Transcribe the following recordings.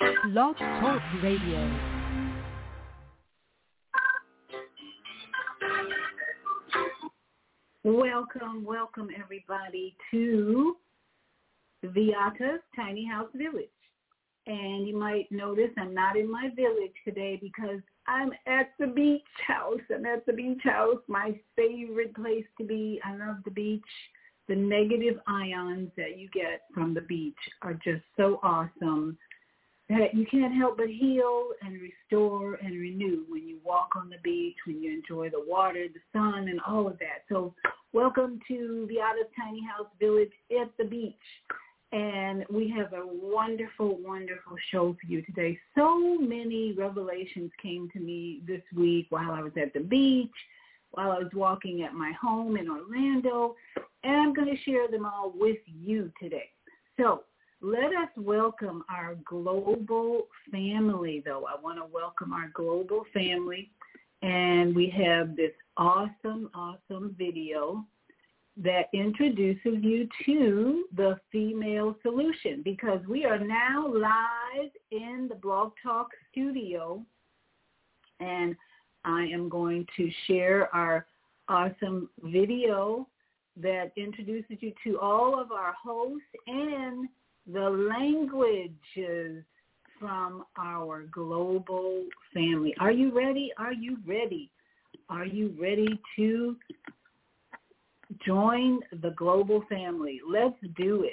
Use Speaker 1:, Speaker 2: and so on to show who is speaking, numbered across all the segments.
Speaker 1: Blog Talk Radio.
Speaker 2: Welcome, welcome everybody to Viyahta's Tiny House Village. And you might notice I'm not in my village today because I'm at the beach house. I'm at the beach house, my favorite place to be. I love the beach. The negative ions that you get from the beach are just so awesome that you can't help but heal and restore and renew when you walk on the beach, when you enjoy the water, the sun, and all of that. So welcome to Viyahta's Tiny House Village at the beach. And we have a wonderful, wonderful show for you today. So many revelations came to me this week while I was at the beach, while I was walking at my home in Orlando, and I'm going to share them all with you today. So let us welcome our global family, though. I want to welcome our global family. And we have this awesome, awesome video that introduces you to the female solution because we are now live in the Blog Talk studio and I am going to share our awesome video that introduces you to all of our hosts and the languages from our global family. Are you ready? Are you ready? Are you ready to Join the global family. Let's do it.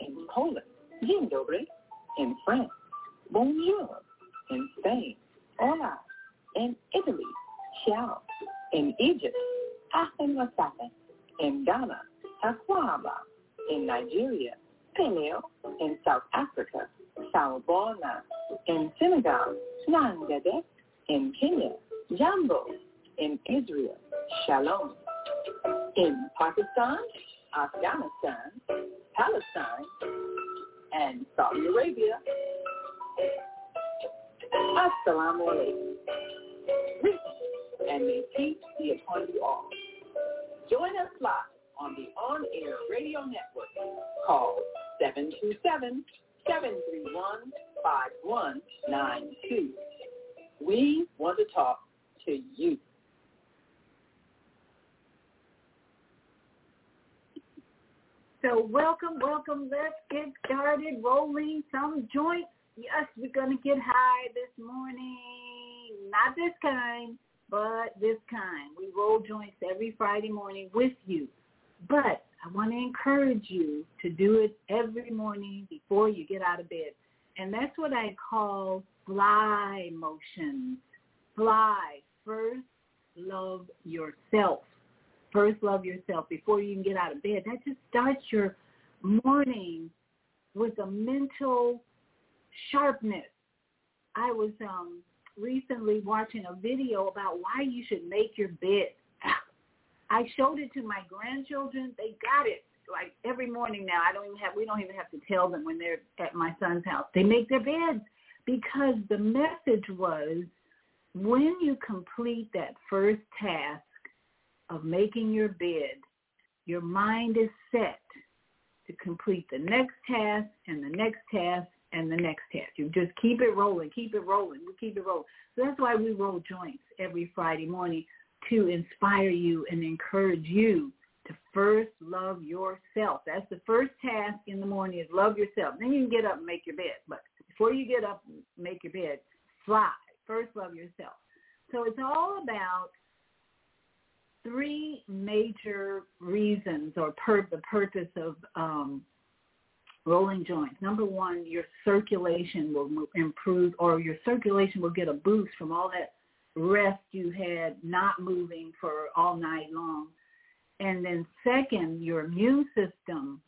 Speaker 3: in Poland, Dzień dobry, in France, bonjour, in Spain, hola, in Italy, ciao, in Egypt, ahlan wa in Ghana, akwaba, in Nigeria, peleo, in South Africa, sawubona, in Senegal, nangade, in Kenya, jambo, in Israel, shalom, in Pakistan, Afghanistan, Palestine, and Saudi Arabia. Assalamu alaikum. Greetings, and may peace be upon you all. Join us live on the on-air radio network called 727-731-5192. We want to talk to you.
Speaker 2: So welcome, welcome. Let's get started rolling some joints. Yes, we're going to get high this morning. Not this kind, but this kind. We roll joints every Friday morning with you. But I want to encourage you to do it every morning before you get out of bed. And that's what I call fly motions. Fly. First, love yourself. First love yourself before you can get out of bed. That just starts your morning with a mental sharpness. I was um, recently watching a video about why you should make your bed. I showed it to my grandchildren. They got it like every morning now. I don't even have we don't even have to tell them when they're at my son's house. They make their beds because the message was when you complete that first task of making your bed, your mind is set to complete the next task and the next task and the next task. You just keep it rolling, keep it rolling, keep it rolling. So that's why we roll joints every Friday morning to inspire you and encourage you to first love yourself. That's the first task in the morning is love yourself. Then you can get up and make your bed. But before you get up and make your bed, fly. First love yourself. So it's all about three major reasons or per, the purpose of um, rolling joints. Number one, your circulation will improve or your circulation will get a boost from all that rest you had not moving for all night long. And then second, your immune system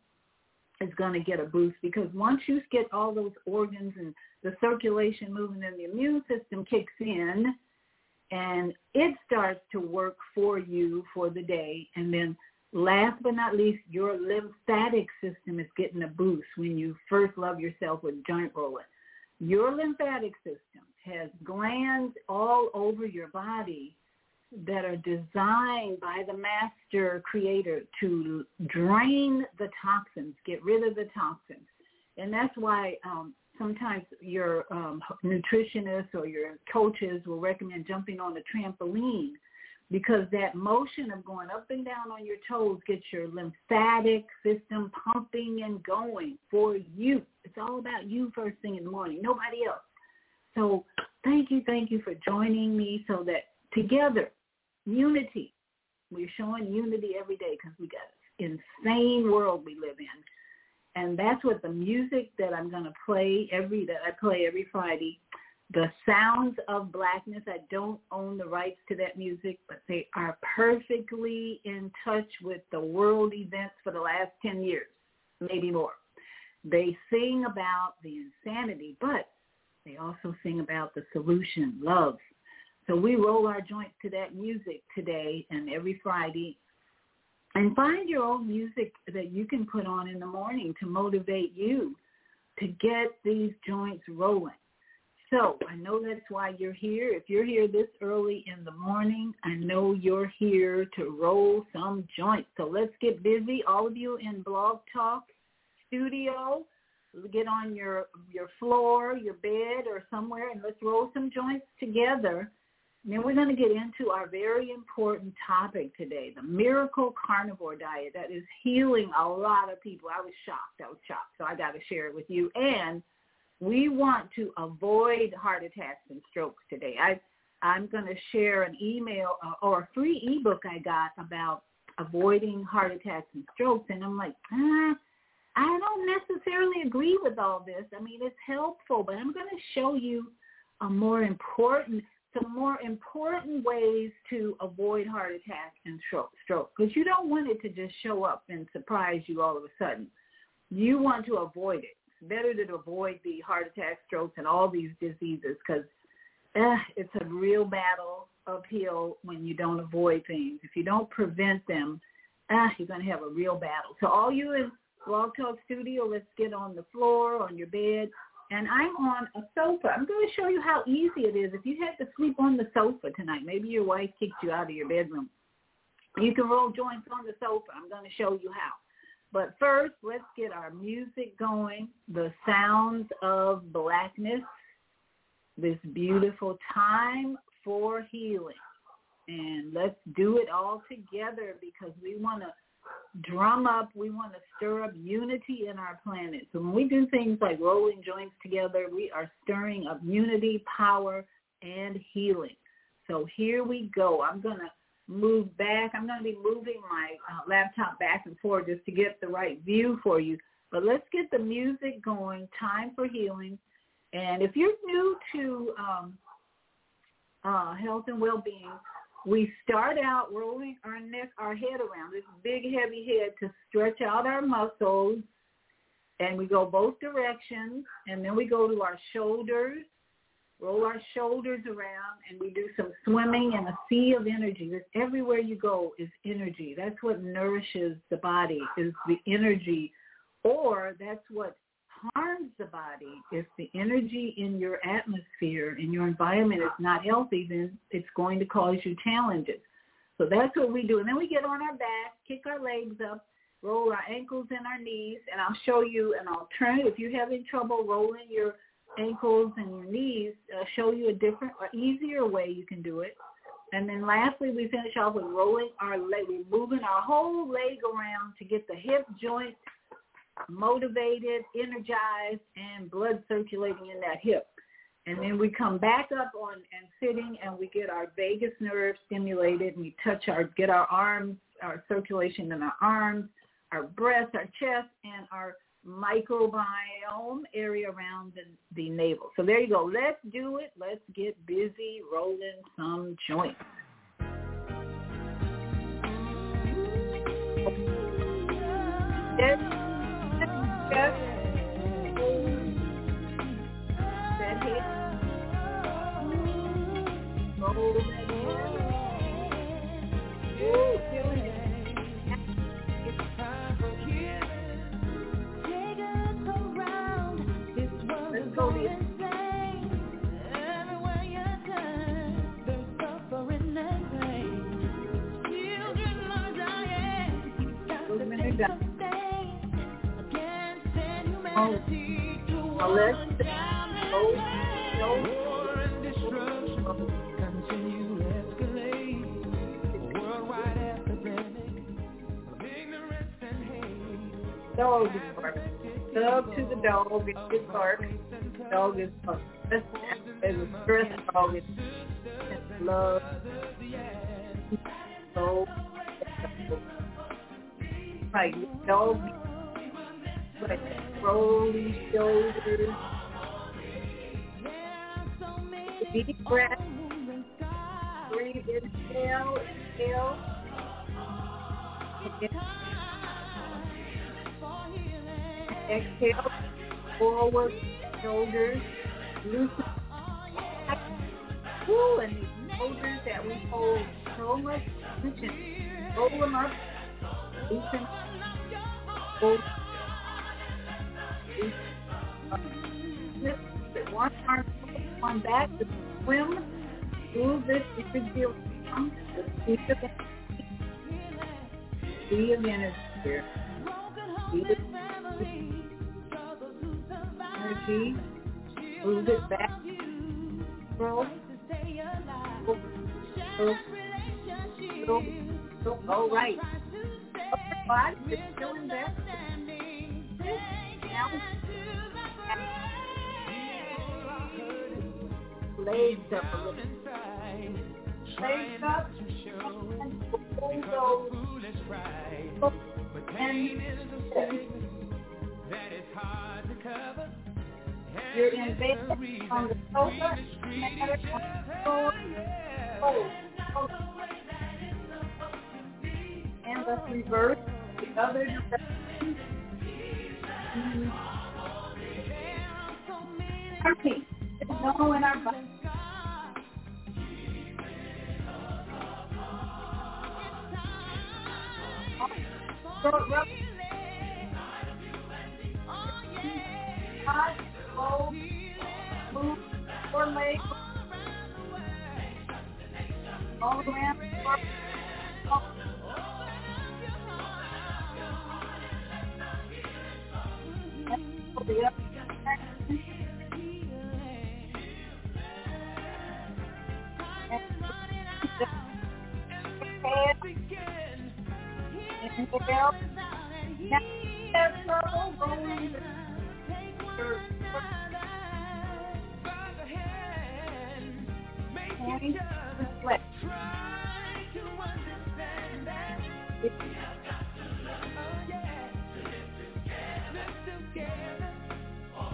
Speaker 2: is going to get a boost because once you get all those organs and the circulation moving and the immune system kicks in and it starts to work for you for the day. And then last but not least, your lymphatic system is getting a boost when you first love yourself with joint rolling. Your lymphatic system has glands all over your body that are designed by the master creator to drain the toxins, get rid of the toxins. And that's why um, sometimes your um, nutritionists or your coaches will recommend jumping on a trampoline because that motion of going up and down on your toes gets your lymphatic system pumping and going for you. It's all about you first thing in the morning, nobody else. So thank you, thank you for joining me so that together, unity, we're showing unity every day because we got an insane world we live in and that's what the music that I'm going to play every that I play every Friday. The sounds of blackness. I don't own the rights to that music, but they are perfectly in touch with the world events for the last ten years, maybe more. They sing about the insanity, but they also sing about the solution, love. So we roll our joints to that music today and every Friday and find your own music that you can put on in the morning to motivate you to get these joints rolling. So I know that's why you're here. If you're here this early in the morning, I know you're here to roll some joints. So let's get busy. All of you in Blog Talk Studio, get on your your floor, your bed, or somewhere, and let's roll some joints together now we're going to get into our very important topic today, the miracle carnivore diet that is healing a lot of people. I was shocked. I was shocked. So I got to share it with you. And we want to avoid heart attacks and strokes today. I, I'm going to share an email uh, or a free ebook I got about avoiding heart attacks and strokes. And I'm like, ah, I don't necessarily agree with all this. I mean, it's helpful, but I'm going to show you a more important some more important ways to avoid heart attack and stroke because you don't want it to just show up and surprise you all of a sudden. You want to avoid it. It's better to avoid the heart attack, strokes, and all these diseases because eh, it's a real battle uphill when you don't avoid things. If you don't prevent them, ah, you're going to have a real battle. So all you in Blog Talk Studio, let's get on the floor, on your bed, and I'm on a sofa. I'm going to show you how easy it is. If you had to sleep on the sofa tonight, maybe your wife kicked you out of your bedroom. You can roll joints on the sofa. I'm going to show you how. But first, let's get our music going. The sounds of blackness. This beautiful time for healing. And let's do it all together because we want to drum up, we want to stir up unity in our planet. So when we do things like rolling joints together, we are stirring up unity, power, and healing. So here we go. I'm going to move back. I'm going to be moving my uh, laptop back and forth just to get the right view for you. But let's get the music going. Time for healing. And if you're new to um, uh, health and well-being,
Speaker 4: we start out rolling our neck, our head around this big heavy head to stretch out our muscles. And we go both directions. And then we go to our shoulders, roll our shoulders around, and we do some swimming in a sea of energy. There's, everywhere you go is energy. That's what nourishes the body is the energy. Or that's what harms the body. If the energy in your atmosphere, in your environment is not healthy, then it's going to cause you challenges. So that's what we do. And then we get on our back, kick our legs up, roll our ankles and our knees, and I'll show you an alternative. If you're having trouble rolling your ankles and your knees, I'll show you a different or easier way you can do it. And then lastly, we finish off with rolling our leg. We're moving our whole leg around to get the hip joint motivated, energized, and blood circulating in that hip. And then we come back up on and sitting and we get our vagus nerve stimulated and we touch our, get our arms, our circulation in our arms, our breast, our chest, and our microbiome area around the, the navel. So there you go. Let's do it. Let's get busy rolling some joints. Yes. Roll that feeling let's Dog is bark. Love to the dog is his bark. Dog is bark. That's a stress dog is love. So, right, dog like rolling shoulders. Deep breath. Breathe inhale, exhale. Exhale, forward, shoulders, loosen. Woo, and these shoulders that we hold so much tension. Roll them up, loosen, hold it one arm, one back, to swim, move this, could feel the speed of energy here. Speed of energy. Move it back. Roll. Roll. Roll. Roll. All right. Upper body is still in there. Now legs up a little. Legs up and pull those and you're in bed on the sofa and on the floor. Hold. Hold. And let's reverse the other direction. Perfect. No in our body. Hot, cold, move, legs. All around. The up. Inhale. Now,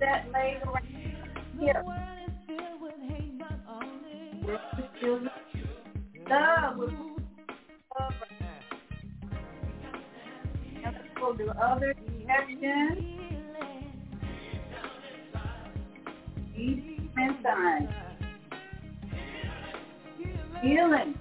Speaker 2: that leg right here. Love let's go to other direction. East and. Healing.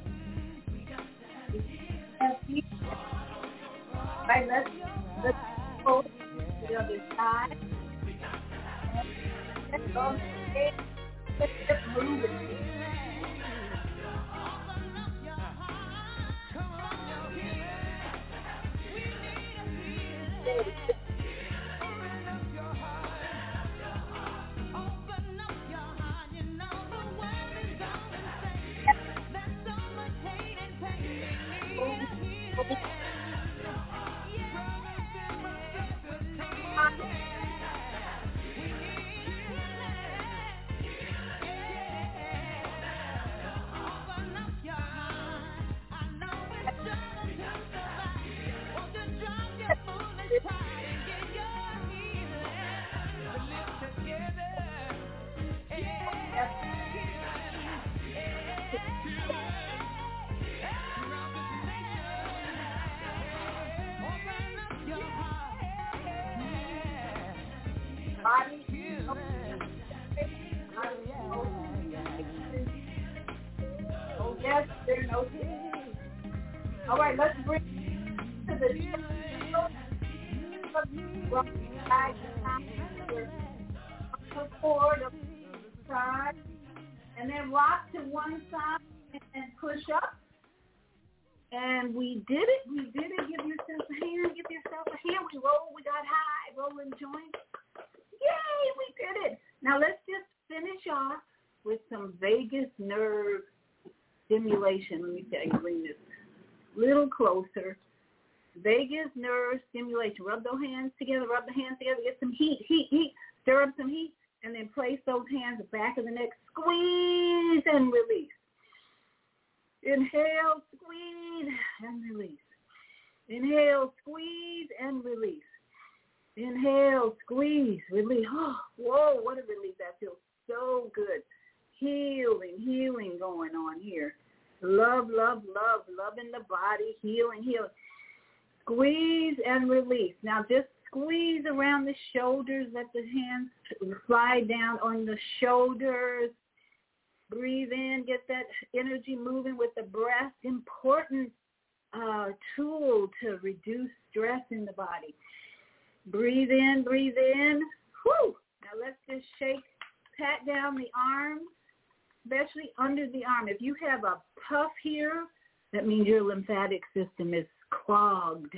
Speaker 2: Vagus nerve stimulation. Rub those hands together, rub the hands together, get some heat, heat, heat. Stir up some heat, and then place those hands back of the neck. Squeeze and release. Inhale, squeeze and release. Inhale, squeeze and release. Inhale, squeeze, release. Oh, whoa, what a relief. That feels so good. Healing, healing going on here. Love, love, love, in the body, healing, healing. Squeeze and release. Now just squeeze around the shoulders. Let the hands slide down on the shoulders. Breathe in, get that energy moving with the breath. Important uh, tool to reduce stress in the body. Breathe in, breathe in. Whew. Now let's just shake, pat down the arms, especially under the arm. If you have a puff here, that means your lymphatic system is clogged.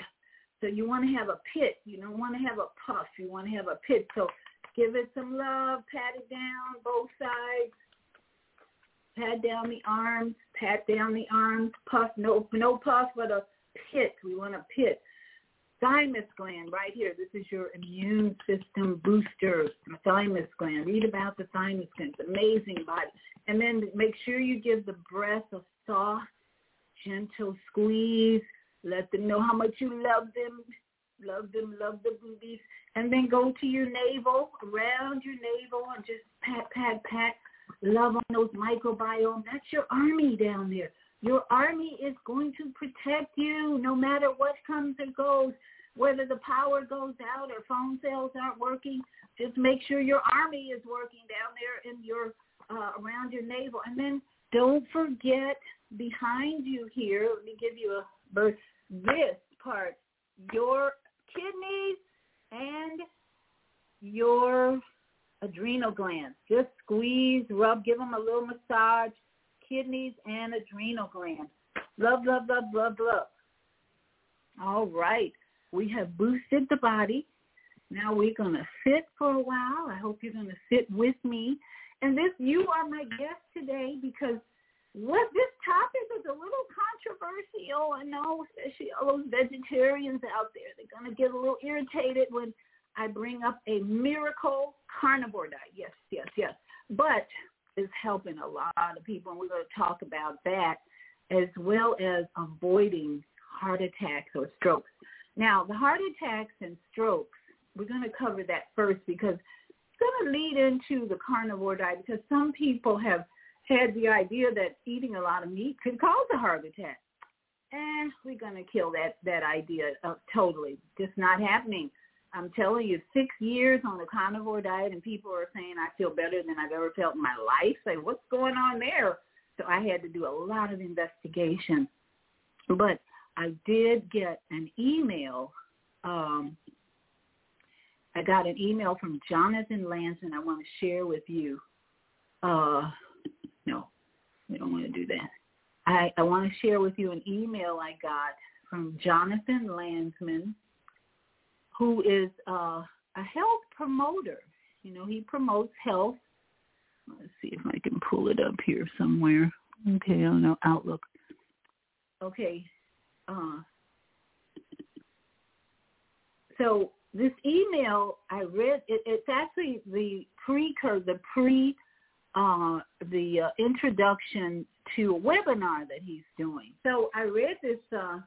Speaker 2: So you want to have a pit. You don't want to have a puff. You want to have a pit. So give it some love. Pat it down, both sides. Pat down the arms. Pat down the arms. Puff. No, no puff, but a pit. We want a pit thymus gland right here. This is your immune system booster, thymus gland. Read about the thymus gland. It's amazing body. And then make sure you give the breast a soft, gentle squeeze. Let them know how much you love them. Love them, love the boobies. And then go to your navel, around your navel, and just pat, pat, pat. Love on those microbiome. That's your army down there. Your army is going to protect you no matter what comes or goes, whether the power goes out or phone cells aren't working. Just make sure your army is working down there in your uh, around your navel, and then don't forget behind you here. Let me give you a verse. This part, your kidneys and your adrenal glands. Just squeeze, rub, give them a little massage kidneys, and adrenal glands. Love, love, love, love, love. All right. We have boosted the body. Now we're going to sit for a while. I hope you're going to sit with me And this, you are my guest today because what this topic is a little controversial. I know, especially all those vegetarians out there, they're going to get a little irritated when I bring up a miracle carnivore diet. Yes, yes, yes. But it's helping a lot of people, and we're going to talk about that as well as avoiding heart attacks or strokes. Now, the heart attacks and strokes, we're going to cover that first because it's going to lead into the carnivore diet because some people have had the idea that eating a lot of meat could cause a heart attack. And we're going to kill that, that idea uh, totally. Just not happening. I'm telling you, six years on the carnivore diet and people are saying I feel better than I've ever felt in my life. Say, what's going on there? So I had to do a lot of investigation. But I did get an email. Um, I got an email from Jonathan Landsman I want to share with you. Uh, no, we don't want to do that. I, I want to share with you an email I got from Jonathan Landsman, who is uh, a health promoter. You know, he promotes health. Let's see if I can pull it up here somewhere. Okay, don't know, Outlook. Okay. Uh, so this email I read, it, it's actually the precursor, the pre uh, the uh, introduction to a webinar that he's doing. So I read this uh,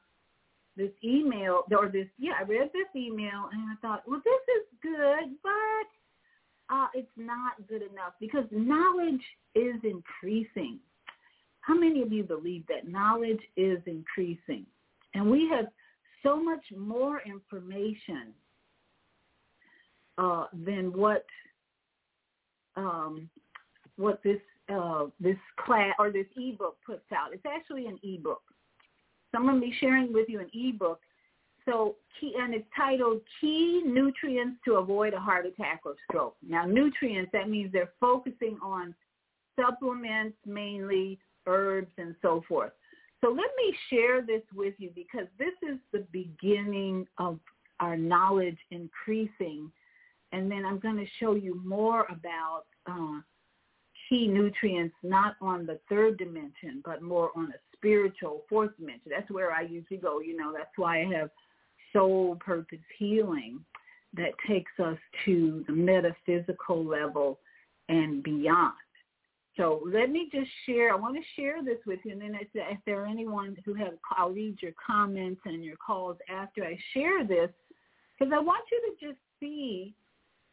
Speaker 2: this email or this yeah I read this email and I thought well this is good but uh, it's not good enough because knowledge is increasing. How many of you believe that knowledge is increasing? And we have so much more information uh, than what um, what this uh, this class or this ebook puts out. It's actually an ebook. So I'm going to be sharing with you an ebook. So key, and it's titled Key Nutrients to Avoid a Heart Attack or Stroke. Now nutrients, that means they're focusing on supplements mainly, herbs and so forth. So let me share this with you because this is the beginning of our knowledge increasing. And then I'm going to show you more about uh, key nutrients not on the third dimension, but more on a spiritual fourth dimension. That's where I usually go. You know, that's why I have soul purpose healing that takes us to the metaphysical level and beyond. So let me just share. I want to share this with you, and then if, if there are anyone who have, I'll read your comments and your calls after I share this, because I want you to just see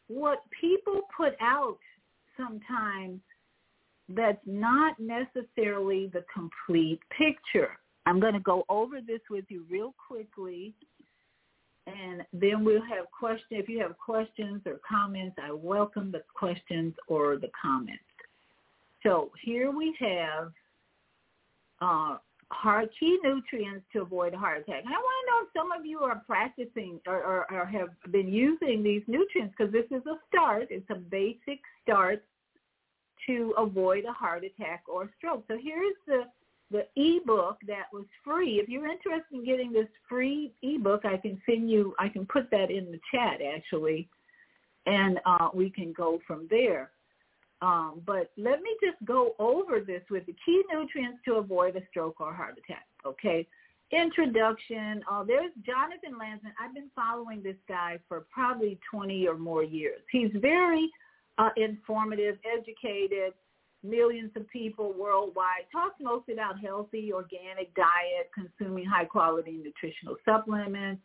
Speaker 2: what people put out sometimes that's not necessarily the complete picture. I'm going to go over this with you real quickly, and then we'll have questions. If you have questions or comments, I welcome the questions or the comments. So here we have uh, heart key nutrients to avoid heart attack. And I want to know if some of you are practicing or, or, or have been using these nutrients because this is a start. It's a basic start to avoid a heart attack or stroke. So here's the the ebook that was free. If you're interested in getting this free ebook, I can send you. I can put that in the chat actually, and uh, we can go from there. Um, but let me just go over this with the key nutrients to avoid a stroke or heart attack. Okay. Introduction. Uh, there's Jonathan Landsman. I've been following this guy for probably 20 or more years. He's very uh, informative, educated, millions of people worldwide. Talks mostly about healthy, organic diet, consuming high quality nutritional supplements.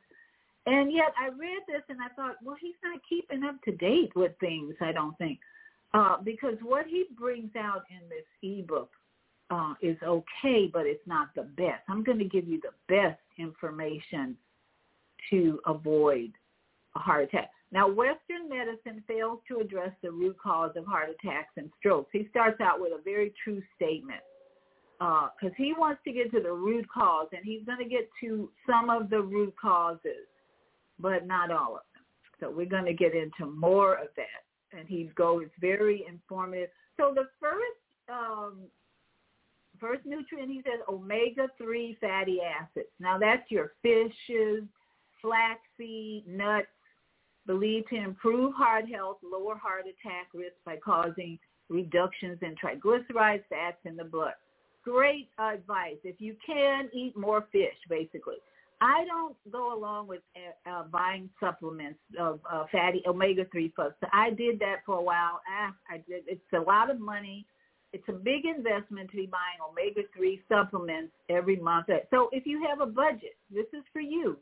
Speaker 2: And yet I read this and I thought, well, he's not keeping up to date with things, I don't think. Uh, because what he brings out in this ebook uh, is okay, but it's not the best. I'm going to give you the best information to avoid a heart attack. Now, Western medicine fails to address the root cause of heart attacks and strokes. He starts out with a very true statement because uh, he wants to get to the root cause, and he's going to get to some of the root causes, but not all of them. So we're going to get into more of that, and he goes very informative. So the first um, first nutrient he says omega three fatty acids. Now that's your fishes, flaxseed, nuts, believed to improve heart health, lower heart attack risk by causing reductions in triglycerides, fats in the blood. Great advice. If you can, eat more fish, basically. I don't go along with uh, uh, buying supplements of uh, fatty omega-3 fats. I did that for a while. Ah, I did. It's a lot of money. It's a big investment to be buying omega-3 supplements every month. So if you have a budget, this is for you.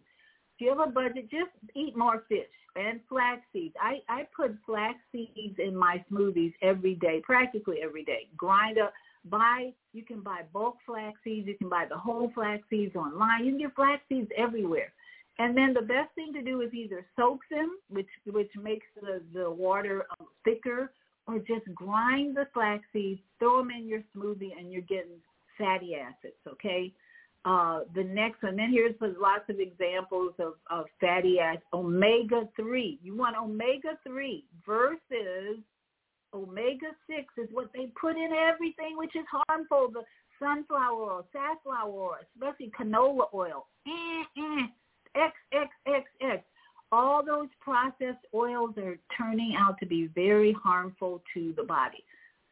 Speaker 2: If you have a budget, just eat more fish and flax seeds. I, I put flax seeds in my smoothies every day, practically every day. Grind up, buy, you can buy bulk flax seeds. You can buy the whole flax seeds online. You can get flax seeds everywhere. And then the best thing to do is either soak them, which which makes the, the water um, thicker, or just grind the flax seeds, throw them in your smoothie, and you're getting fatty acids, okay? Uh, the next one, then here's lots of examples of, of fatty acids. Omega-3. You want omega-3 versus omega-6 is what they put in everything, which is harmful. The sunflower oil, safflower oil, especially canola oil. Eh, eh, X, X, X, X. All those processed oils are turning out to be very harmful to the body.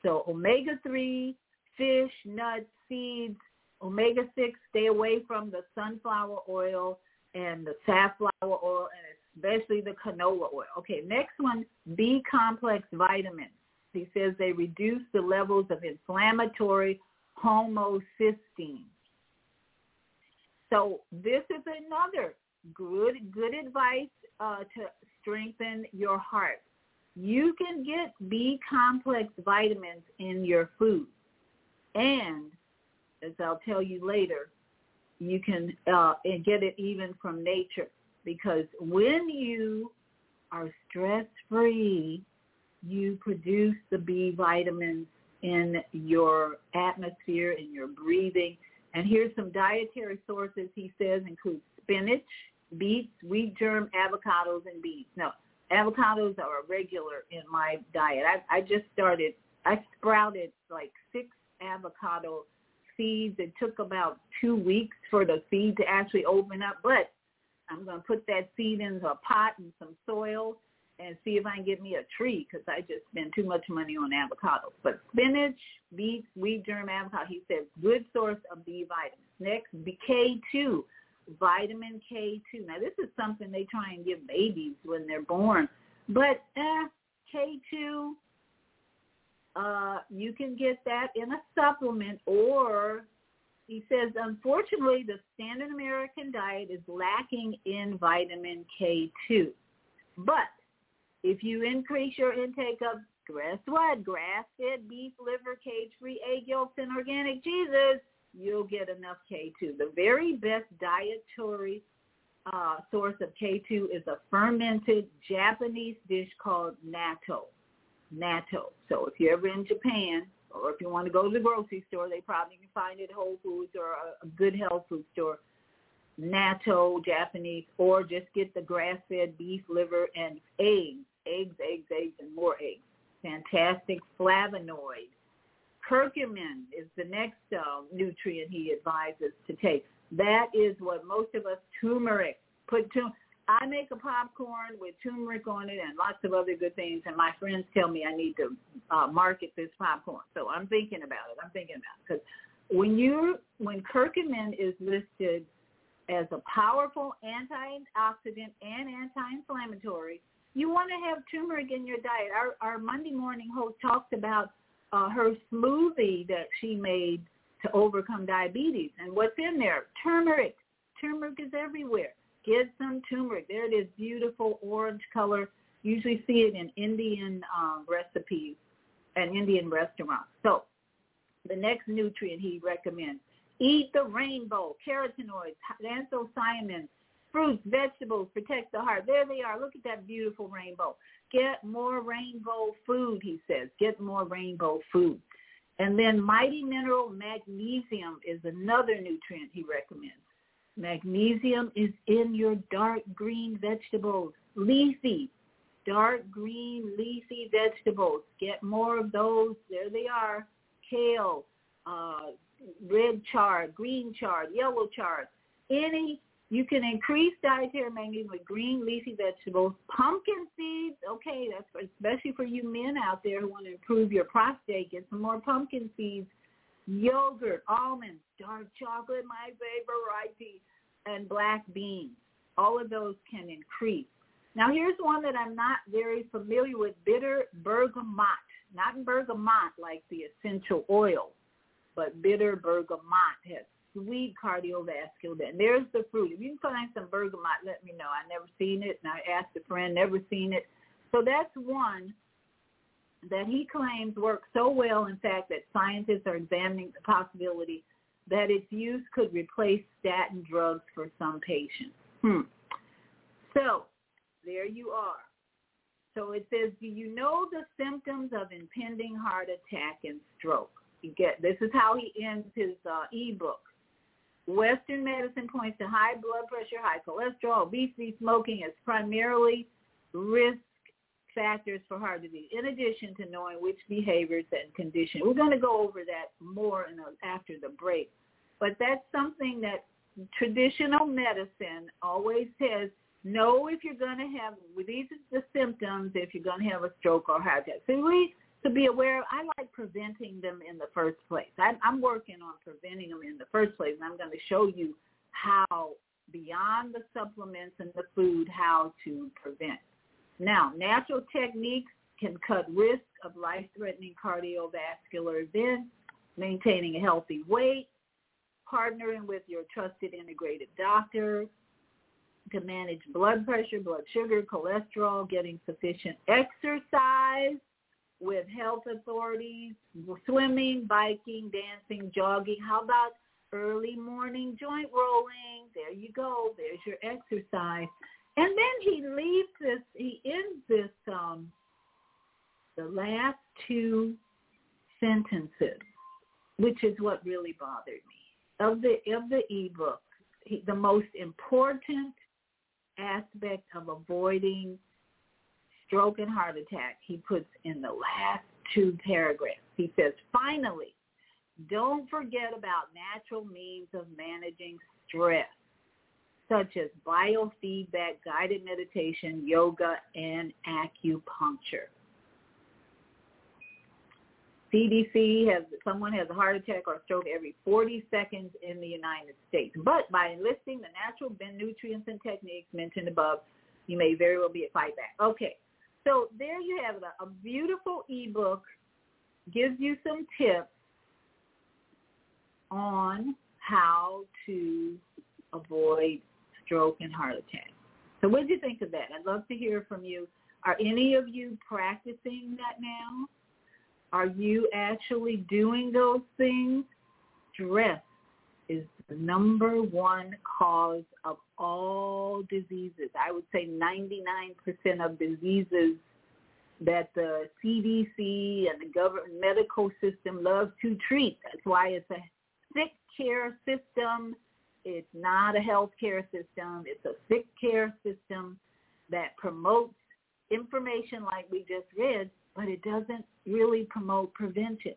Speaker 2: So omega-3, fish, nuts, seeds, omega-6, stay away from the sunflower oil and the safflower oil and especially the canola oil. Okay, next one, B-complex vitamins. He says they reduce the levels of inflammatory homocysteine. So this is another good good advice uh, to strengthen your heart. You can get B complex vitamins in your food, and as I'll tell you later, you can uh, get it even from nature because when you are stress free, you produce the B vitamins in your atmosphere, in your breathing. And here's some dietary sources he says include spinach, beets, wheat germ, avocados, and beets. Now, avocados are a regular in my diet. I, I just started, I sprouted like six avocado seeds. It took about two weeks for the seed to actually open up, but I'm going to put that seed into a pot and some soil and see if I can get me a tree because I just spend too much money on avocados. But spinach, beets, wheat germ, avocado, he says, good source of B vitamins. Next, K2, vitamin K2. Now, this is something they try and give babies when they're born. But eh, K2, uh, you can get that in a supplement or he says, unfortunately, the standard American diet is lacking in vitamin K2. But if you increase your intake of, guess what, grass-fed beef liver, cage-free egg yolks, and organic cheeses, you'll get enough K2. The very best dietary uh, source of K2 is a fermented Japanese dish called natto. Natto. So if you're ever in Japan, or if you want to go to the grocery store, they probably can find it at Whole Foods or a, a good health food store natto Japanese, or just get the grass-fed beef liver and eggs eggs, eggs, eggs, and more eggs. Fantastic flavonoid. Curcumin is the next uh, nutrient he advises to take. That is what most of us turmeric put to. I make a popcorn with turmeric on it and lots of other good things, and my friends tell me I need to uh, market this popcorn. So I'm thinking about it. I'm thinking about it because when you when curcumin is listed as a powerful antioxidant and anti-inflammatory, you want to have turmeric in your diet. Our, our Monday morning host talked about uh, her smoothie that she made to overcome diabetes. And what's in there? Turmeric. Turmeric is everywhere. Get some turmeric. There it is, beautiful orange color. Usually see it in Indian um, recipes and Indian restaurants. So the next nutrient he recommends, eat the rainbow, carotenoids, anthocyanins, fruits, vegetables, protect the heart. There they are. Look at that beautiful rainbow. Get more rainbow food, he says. Get more rainbow food. And then mighty mineral magnesium is another nutrient he recommends. Magnesium is in your dark green vegetables, leafy, dark green leafy vegetables. Get more of those. There they are. Kale, uh, red chard, green chard, yellow chard. Any You can increase dietary magnesium with green leafy vegetables, pumpkin seeds. Okay, that's for, especially for you men out there who want to improve your prostate. Get some more pumpkin seeds, yogurt, almonds, dark chocolate, my favorite, and black beans. All of those can increase. Now here's one that I'm not very familiar with, bitter bergamot. Not bergamot like the essential oil, but bitter bergamot has sweet cardiovascular. And there's the fruit. If you can find some bergamot, let me know. I never seen it, and I asked a friend, never seen it. So that's one that he claims works so well, in fact, that scientists are examining the possibility that its use could replace statin drugs for some patients. Hmm. So there you are. So it says, do you know the symptoms of impending heart attack and stroke? You get this is how he ends his uh, ebook. Western medicine points to high blood pressure, high cholesterol, obesity, smoking as primarily risk factors for heart disease, in addition to knowing which behaviors and conditions. We're going to go over that more a, after the break. But that's something that traditional medicine always says, know if you're going to have, these are the symptoms if you're going to have a stroke or heart attack. So we to be aware of. I like preventing them in the first place. I, I'm working on preventing them in the first place, and I'm going to show you how, beyond the supplements and the food, how to prevent. Now, natural techniques can cut risk of life-threatening cardiovascular events, maintaining a healthy weight, partnering with your trusted integrated doctor to manage blood pressure, blood sugar, cholesterol, getting sufficient exercise, with health authorities, swimming, biking, dancing, jogging. How about early morning joint rolling? There you go. There's your exercise. And then he leaves this, he ends this, um, the last two sentences, which is what really bothered me. Of the, of the ebook, he, the most important aspect of avoiding stroke and heart attack, he puts in the last two paragraphs. He says, finally, don't forget about natural means of managing stress, such as biofeedback, guided meditation, yoga, and acupuncture. CDC has someone has a heart attack or stroke every 40 seconds in the United States. But by enlisting the natural nutrients and techniques mentioned above, you may very well be a fight back. Okay, so there you have it, a beautiful ebook gives you some tips on how to avoid stroke and heart attack. So what do you think of that? I'd love to hear from you. Are any of you practicing that now? Are you actually doing those things? Stress is the number one cause of all diseases. I would say 99% of diseases that the CDC and the government medical system loves to treat. That's why it's a sick care system. It's not a health care system. It's a sick care system that promotes information like we just read, but it doesn't really promote prevention.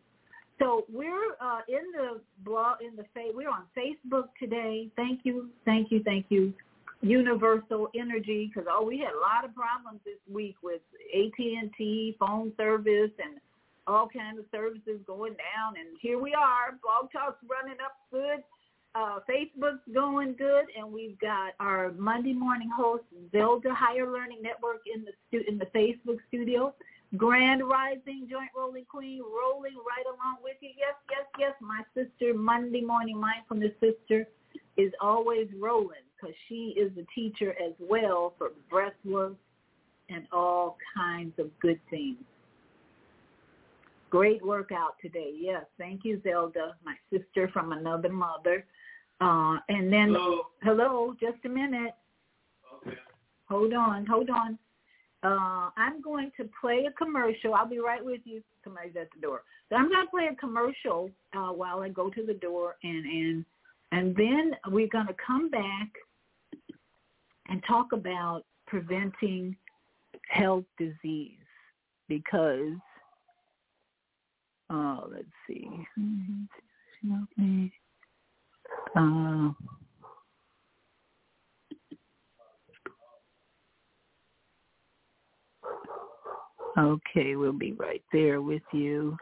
Speaker 2: So we're uh, in the blog in the fa- we're on Facebook today. Thank you, thank you, thank you. Universal Energy because oh we had a lot of problems this week with AT&T phone service and all kinds of services going down and here we are blog talk's running up good uh, Facebook's going good and we've got our Monday morning host Zelda Higher Learning Network in the stu- in the Facebook studio Grand Rising Joint Rolling Queen, rolling right along with you. Yes, yes, yes. My sister, Monday Morning Mindfulness Sister, is always rolling because she is a teacher as well for breath work and all kinds of good things. Great workout today. Yes, thank you, Zelda, my sister from another mother. Uh, and then,
Speaker 5: hello.
Speaker 2: hello, just a minute.
Speaker 5: Okay.
Speaker 2: Hold on, hold on. Uh, I'm going to play a commercial. I'll be right with you. Somebody's at the door. So I'm going to play a commercial uh, while I go to the door, and and and then we're going to come back and talk about preventing health disease because uh, let's see. Uh, okay, we'll be right there with you.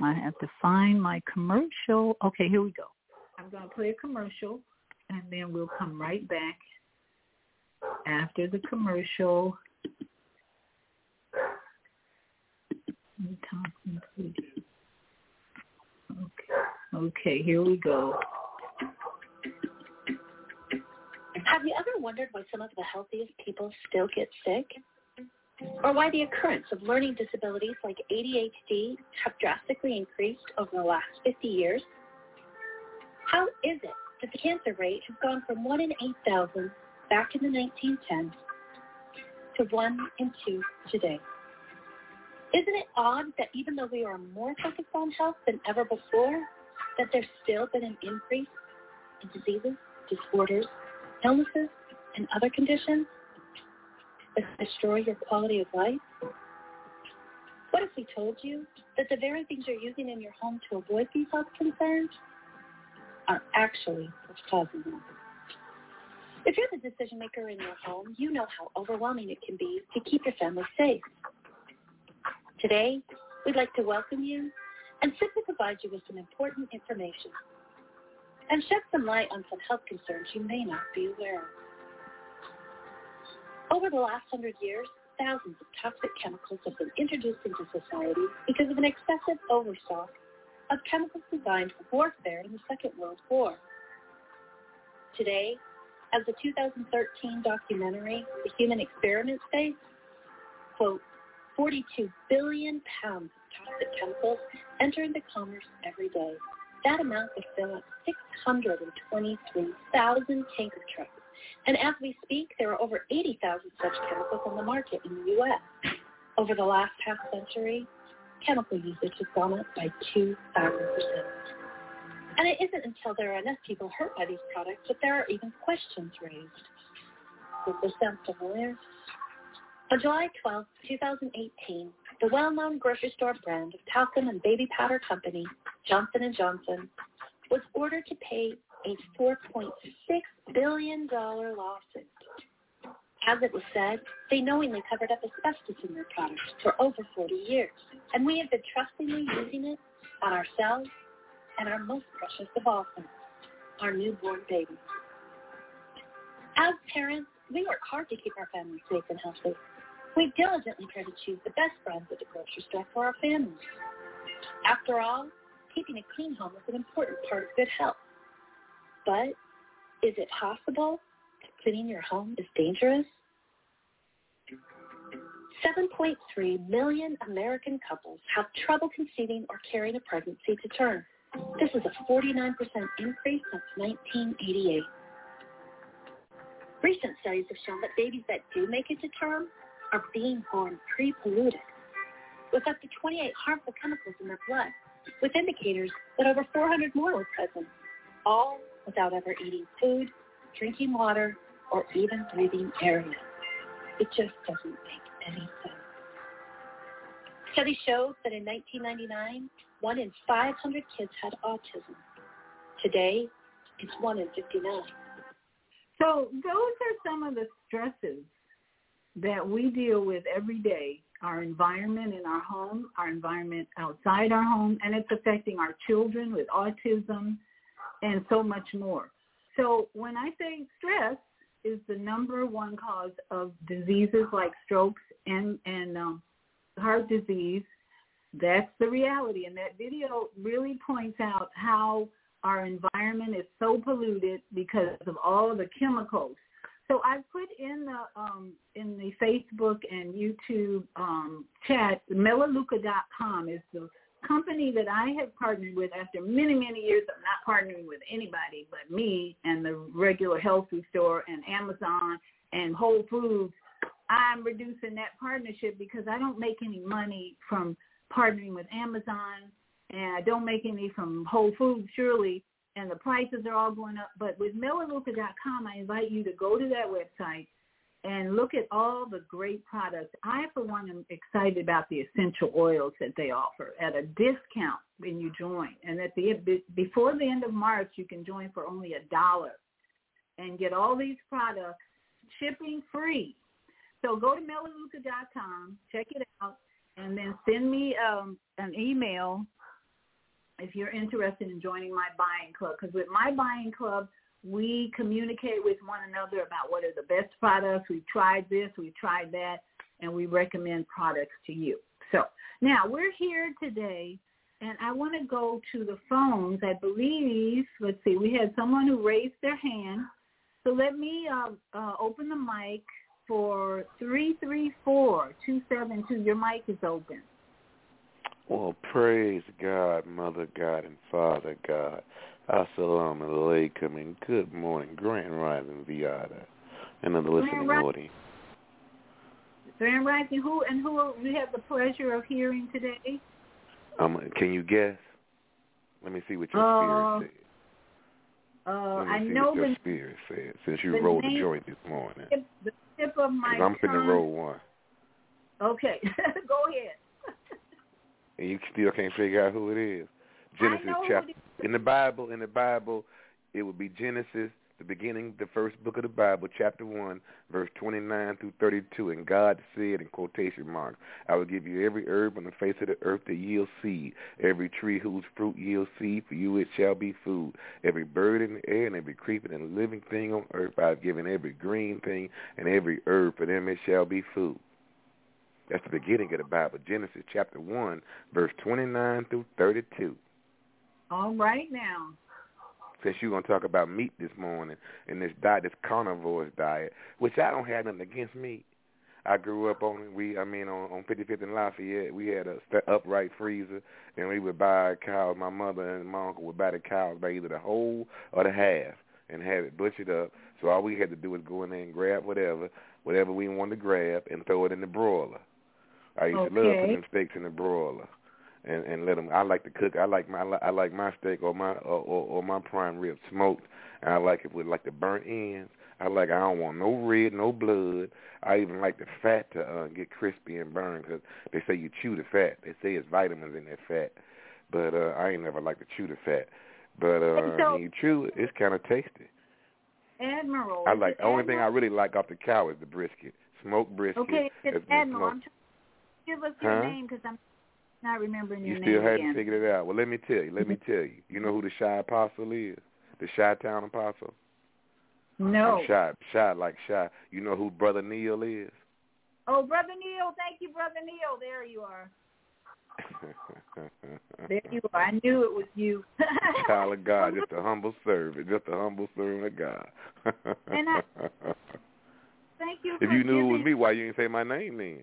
Speaker 2: I have to find my commercial. Okay, here we go. I'm going to play a commercial and then we'll come right back after the commercial. Thompson, please okay, here we go.
Speaker 5: Have you ever wondered why some of the healthiest people still get sick? Or why the occurrence of learning disabilities like ADHD have drastically increased over the last 50 years? How is it that the cancer rate has gone from 1 in 8,000 back in the 1910s to 1 in 2 today? Isn't it odd that even though we are more focused on health than ever before, that there's still been an increase in diseases, disorders, illnesses, and other conditions that destroy your quality of life? What if we told you that the very things you're using in your home to avoid these health concerns are actually what's causing them? If you're the decision maker in your home, you know how overwhelming it can be to keep your family safe. Today, we'd like to welcome you and simply provide you with some important information and shed some light on some health concerns you may not be aware of. Over the last hundred years, thousands of toxic chemicals have been introduced into society because of an excessive overstock of chemicals designed for warfare in the Second World War. Today, as the 2013 documentary, The Human Experiment states, quote, 42 billion pounds toxic chemicals enter into commerce every day. That amount would fill up 623,000 tanker trucks. And as we speak, there are over 80,000 such chemicals on the market in the U.S. Over the last half century, chemical usage has gone up by 2,000%. And it isn't until there are enough people hurt by these products that there are even questions raised. Does this sound familiar? On July 12, 2018, the well-known grocery store brand of talcum and baby powder company, Johnson & Johnson, was ordered to pay a $4.6 billion lawsuit. As it was said, they knowingly covered up asbestos in their products for over 40 years, and we have been trustingly using it on ourselves and our most precious of all things, our newborn babies. As parents, we work hard to keep our families safe and healthy. We diligently try to choose the best brands at the grocery store for our families. After all, keeping a clean home is an important part of good health. But is it possible that cleaning your home is dangerous? 7.3 million American couples have trouble conceiving or carrying a pregnancy to term. This is a 49% increase since 1988. Recent studies have shown that babies that do make it to term are being born pre-polluted with up to 28 harmful chemicals in their blood, with indicators that over 400 more were present, all without ever eating food, drinking water, or even breathing air It just doesn't make any sense. Studies showed that in 1999, one in 500 kids had autism. Today, it's one in 59.
Speaker 2: So those are some of the stresses that we deal with every day, our environment in our home, our environment outside our home, and it's affecting our children with autism and so much more. So when I say stress is the number one cause of diseases like strokes and, and um, heart disease, that's the reality. And that video really points out how our environment is so polluted because of all the chemicals so I put in the um, in the Facebook and YouTube um, chat. Melaleuca.com is the company that I have partnered with after many many years of not partnering with anybody but me and the regular health food store and Amazon and Whole Foods. I'm reducing that partnership because I don't make any money from partnering with Amazon and I don't make any from Whole Foods surely and the prices are all going up. But with Melaleuca.com, I invite you to go to that website and look at all the great products. I, for one, am excited about the essential oils that they offer at a discount when you join. And at the before the end of March, you can join for only a dollar and get all these products shipping free. So go to melaleuca.com, check it out, and then send me um, an email if you're interested in joining my buying club. Because with my buying club, we communicate with one another about what are the best products. We've tried this, we've tried that, and we recommend products to you. So now we're here today, and I want to go to the phones. I believe, let's see, we had someone who raised their hand. So let me uh, uh, open the mic for 334-272. Your mic is open.
Speaker 6: Well, praise God, Mother God, and Father God. Assalamu alaikum, and good morning, Grand Rising Viyahta, and the listening
Speaker 2: Grand
Speaker 6: audience.
Speaker 2: Grand Rising, who and who we have the pleasure of hearing today?
Speaker 6: Um, can you guess? Let me see what your
Speaker 2: Uh,
Speaker 6: spirit said.
Speaker 2: Uh,
Speaker 6: Let me
Speaker 2: I
Speaker 6: see
Speaker 2: know
Speaker 6: what your
Speaker 2: the
Speaker 6: spirit said since you
Speaker 2: the
Speaker 6: rolled the
Speaker 2: name-
Speaker 6: joint this morning.
Speaker 2: tip, the tip of my
Speaker 6: I'm finna roll one,
Speaker 2: Okay, go ahead.
Speaker 6: And you still can't figure out who it is. Genesis
Speaker 2: I know who
Speaker 6: chapter in the Bible. In the Bible, it would be Genesis, the beginning, the first book of the Bible, chapter one, verse twenty-nine through thirty-two. And God said, in quotation marks, "I will give you every herb on the face of the earth that yields seed, every tree whose fruit yields seed. For you it shall be food. Every bird in the air and every creeping and living thing on earth, I have given every green thing and every herb. For them it shall be food." That's the beginning of the Bible, Genesis chapter one, verse twenty-nine through thirty-two.
Speaker 2: All right now.
Speaker 6: since you're going to talk about meat this morning and this diet, this carnivorous diet, which I don't have nothing against meat. I grew up on we, I mean, on on 55th and Lafayette, we had a st- upright freezer, and we would buy cows. My mother and my uncle would buy the cows by either the whole or the half, and have it butchered up. So all we had to do was go in there and grab whatever, whatever we wanted to grab, and throw it in the broiler. I used to love putting them steaks in the broiler and and let them. I like to cook. I like my I like my steak or my or, or, or my prime rib smoked, and I like it with like the burnt ends. I like. I don't want no red, no blood. I even like the fat to uh, get crispy and burn because they say you chew the fat. They say it's vitamins in that fat, but uh, I ain't never like to chew the fat. But uh,
Speaker 2: So-
Speaker 6: when you chew it, it's kind of tasty.
Speaker 2: Admiral.
Speaker 6: I like. The only thing I really like off the cow is the brisket, smoked brisket.
Speaker 2: Okay, it's Admiral.
Speaker 6: smoked.
Speaker 2: Give us your
Speaker 6: Huh?
Speaker 2: name because I'm not remembering your
Speaker 6: You
Speaker 2: name
Speaker 6: still hadn't
Speaker 2: again.
Speaker 6: figured it out. Well, let me tell you. Let me tell you. You know who the shy apostle is? The shy town apostle.
Speaker 2: no.
Speaker 6: I'm shy, shy like shy. You know who Brother Neil is?
Speaker 2: Oh, Brother Neil. Thank you, Brother Neil. There you are. There you are. I knew it was you.
Speaker 6: Child of God, just a humble servant, just a humble servant of God.
Speaker 2: And I- Thank you.
Speaker 6: if you knew it was me, why you didn't say my name then?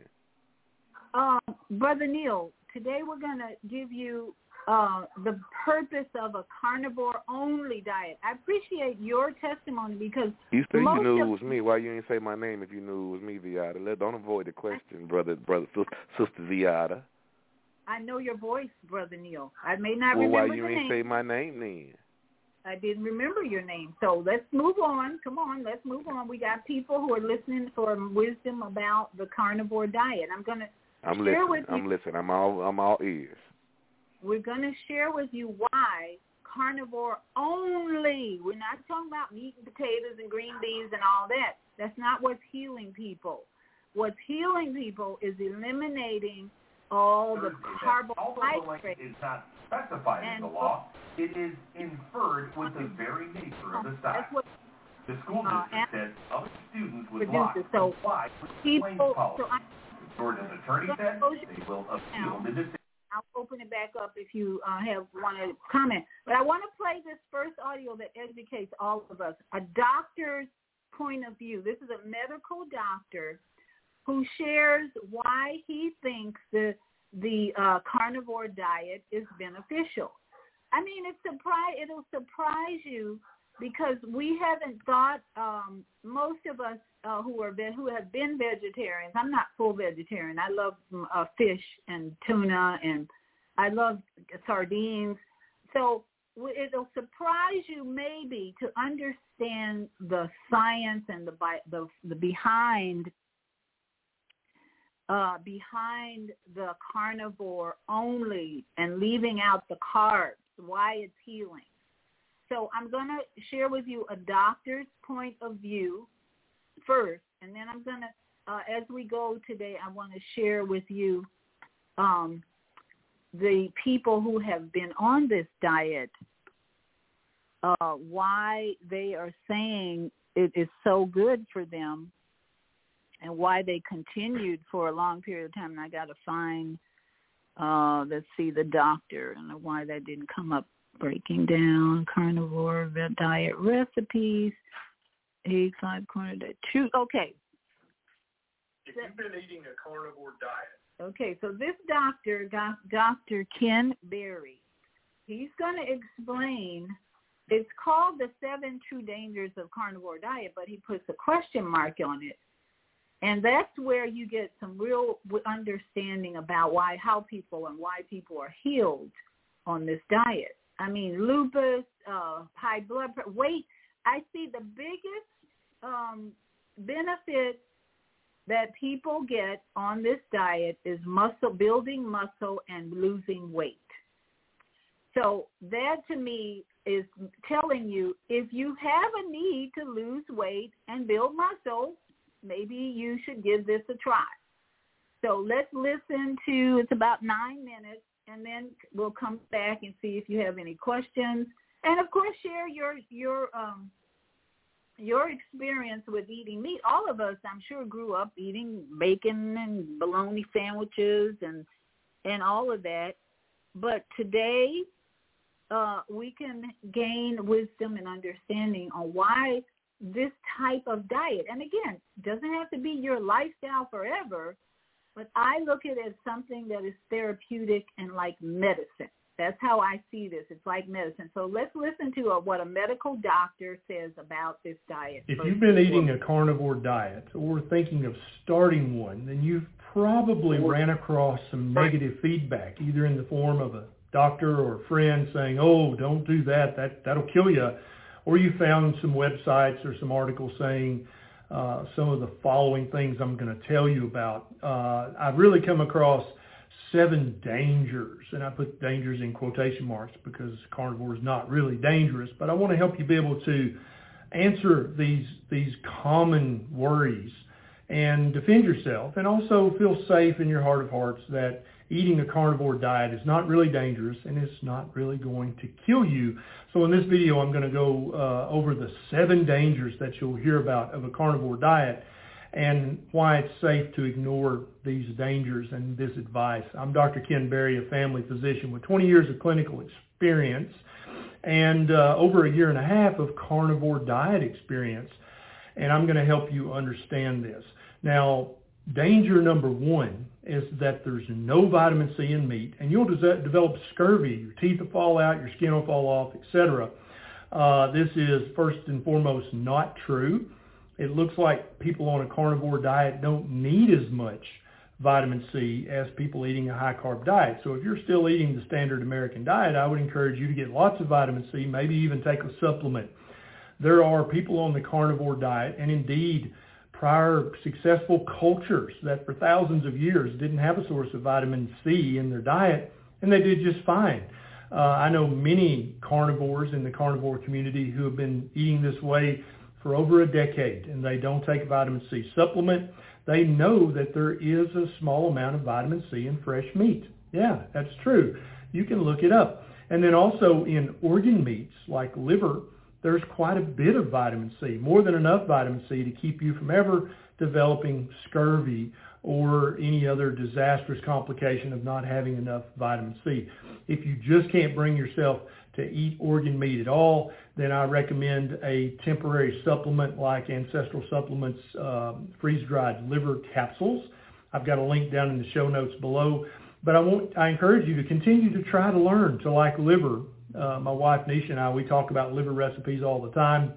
Speaker 2: Um, Brother Neil, today we're going to give you uh, the purpose of a carnivore-only diet. I appreciate your testimony because
Speaker 6: You said you knew it was me. Why you didn't say my name if you knew it was me, Viyahta? Don't avoid the question, brother, brother, sister Viyahta.
Speaker 2: I know your voice, Brother Neil. I may not
Speaker 6: Well, why
Speaker 2: remember
Speaker 6: you
Speaker 2: the
Speaker 6: ain't
Speaker 2: name.
Speaker 6: say my name then?
Speaker 2: I didn't remember your name. So let's move on. Come on, let's move on. We got people who are listening for wisdom about the carnivore diet. I'm gonna
Speaker 6: I'm listening.
Speaker 2: with
Speaker 6: I'm
Speaker 2: you-
Speaker 6: listening. I'm all I'm all ears.
Speaker 2: we're gonna share with you why carnivore only. We're not talking about meat and potatoes and green beans and all that. That's not what's healing people. What's healing people is eliminating all the
Speaker 7: Thursday, that although the length
Speaker 2: carbohydrates.
Speaker 7: is not specified in the law, it is inferred with the very nature of the
Speaker 2: That's
Speaker 7: site.
Speaker 2: what
Speaker 7: The school
Speaker 2: uh,
Speaker 7: district says other students would
Speaker 2: produces.
Speaker 7: not
Speaker 2: So
Speaker 7: comply with the
Speaker 2: people. So. I,
Speaker 7: Georgia's attorney said they will appeal the decision.
Speaker 2: I'll open it back up if you uh, have want to comment. But I want to play this first audio that educates all of us. A doctor's point of view. This is a medical doctor who shares why he thinks the the uh, carnivore diet is beneficial. I mean, it's surprise. It'll surprise you because we haven't thought. Um, most of us uh, who are who have been vegetarians. I'm not full vegetarian. I love mm, uh, fish and tuna, and I love sardines. So it'll surprise you maybe to understand the science and the the, the behind uh, behind the carnivore only and leaving out the carbs, why it's healing. So I'm going to share with you a doctor's point of view first, and then I'm going to uh, as we go today, I want to share with you um, the people who have been on this diet, uh, why they are saying it is so good for them, and why they continued for a long period of time. And I got to find, uh, let's see, the doctor and why that didn't come up. Breaking down carnivore diet recipes. Eight five corner diet. Two. Okay,
Speaker 8: if you've been eating a carnivore diet.
Speaker 2: Okay, so this doctor, Dr. Ken Berry, he's going to explain. It's called the seven true dangers of carnivore diet, but he puts a question mark on it. And that's where you get some real understanding about why, how people and why people are healed on this diet. I mean, lupus, uh, high blood pressure, weight. I see the biggest um, benefit that people get on this diet is muscle building muscle and losing weight. So that to me is telling you if you have a need to lose weight and build muscle, maybe you should give this a try. So let's listen to it's about nine minutes and then we'll come back and see if you have any questions. And of course share your your um your experience with eating meat, all of us, I'm sure, grew up eating bacon and bologna sandwiches and and all of that. But today, uh, we can gain wisdom and understanding on why this type of diet, and again, doesn't have to be your lifestyle forever, but I look at it as something that is therapeutic and like medicine. That's how I see this. It's like medicine. So let's listen to a, what a medical doctor says about this diet.
Speaker 8: If you've been eating a carnivore diet or thinking of starting one, then you've probably ran across some negative feedback, either in the form of a doctor or a friend saying, "Oh, don't do that. That that'll kill you," or you found some websites or some articles saying uh, some of the following things I'm going to tell you about. Uh, I've really come across seven dangers, and I put dangers in quotation marks because carnivore is not really dangerous, but I want to help you be able to answer these these common worries and defend yourself and also feel safe in your heart of hearts that eating a carnivore diet is not really dangerous and it's not really going to kill you. So in this video, I'm going to go uh, over the seven dangers that you'll hear about of a carnivore diet and why it's safe to ignore these dangers and this advice. I'm Dr. Ken Berry, a family physician with 20 years of clinical experience and uh, over a year and a half of carnivore diet experience. And I'm going to help you understand this. Now, danger number one is that there's no vitamin C in meat, and you'll de- develop scurvy. Your teeth will fall out, your skin will fall off, etc. Uh, this is first and foremost not true it looks like people on a carnivore diet don't need as much vitamin C as people eating a high carb diet. So if you're still eating the standard American diet, I would encourage you to get lots of vitamin C, maybe even take a supplement. There are people on the carnivore diet and indeed prior successful cultures that for thousands of years didn't have a source of vitamin C in their diet and they did just fine. Uh, I know many carnivores in the carnivore community who have been eating this way for over a decade and they don't take vitamin C supplement, they know that there is a small amount of vitamin C in fresh meat. Yeah, that's true. You can look it up. And then also in organ meats like liver, there's quite a bit of vitamin C, more than enough vitamin C to keep you from ever developing scurvy or any other disastrous complication of not having enough vitamin C. If you just can't bring yourself to eat organ meat at all, then I recommend a temporary supplement like Ancestral Supplements um, freeze-dried liver capsules. I've got a link down in the show notes below. But I want I encourage you to continue to try to learn to like liver. Uh, my wife Neisha and I we talk about liver recipes all the time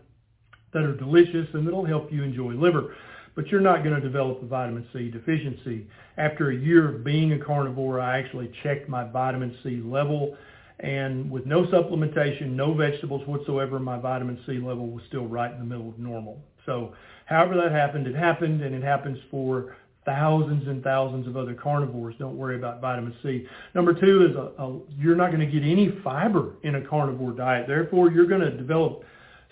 Speaker 8: that are delicious and that'll help you enjoy liver. But you're not going to develop a vitamin C deficiency. After a year of being a carnivore, I actually checked my vitamin C level and with no supplementation, no vegetables whatsoever, my vitamin C level was still right in the middle of normal. So however that happened, it happened, and it happens for thousands and thousands of other carnivores. Don't worry about vitamin C. Number two is a, a, you're not going to get any fiber in a carnivore diet. Therefore, you're going to develop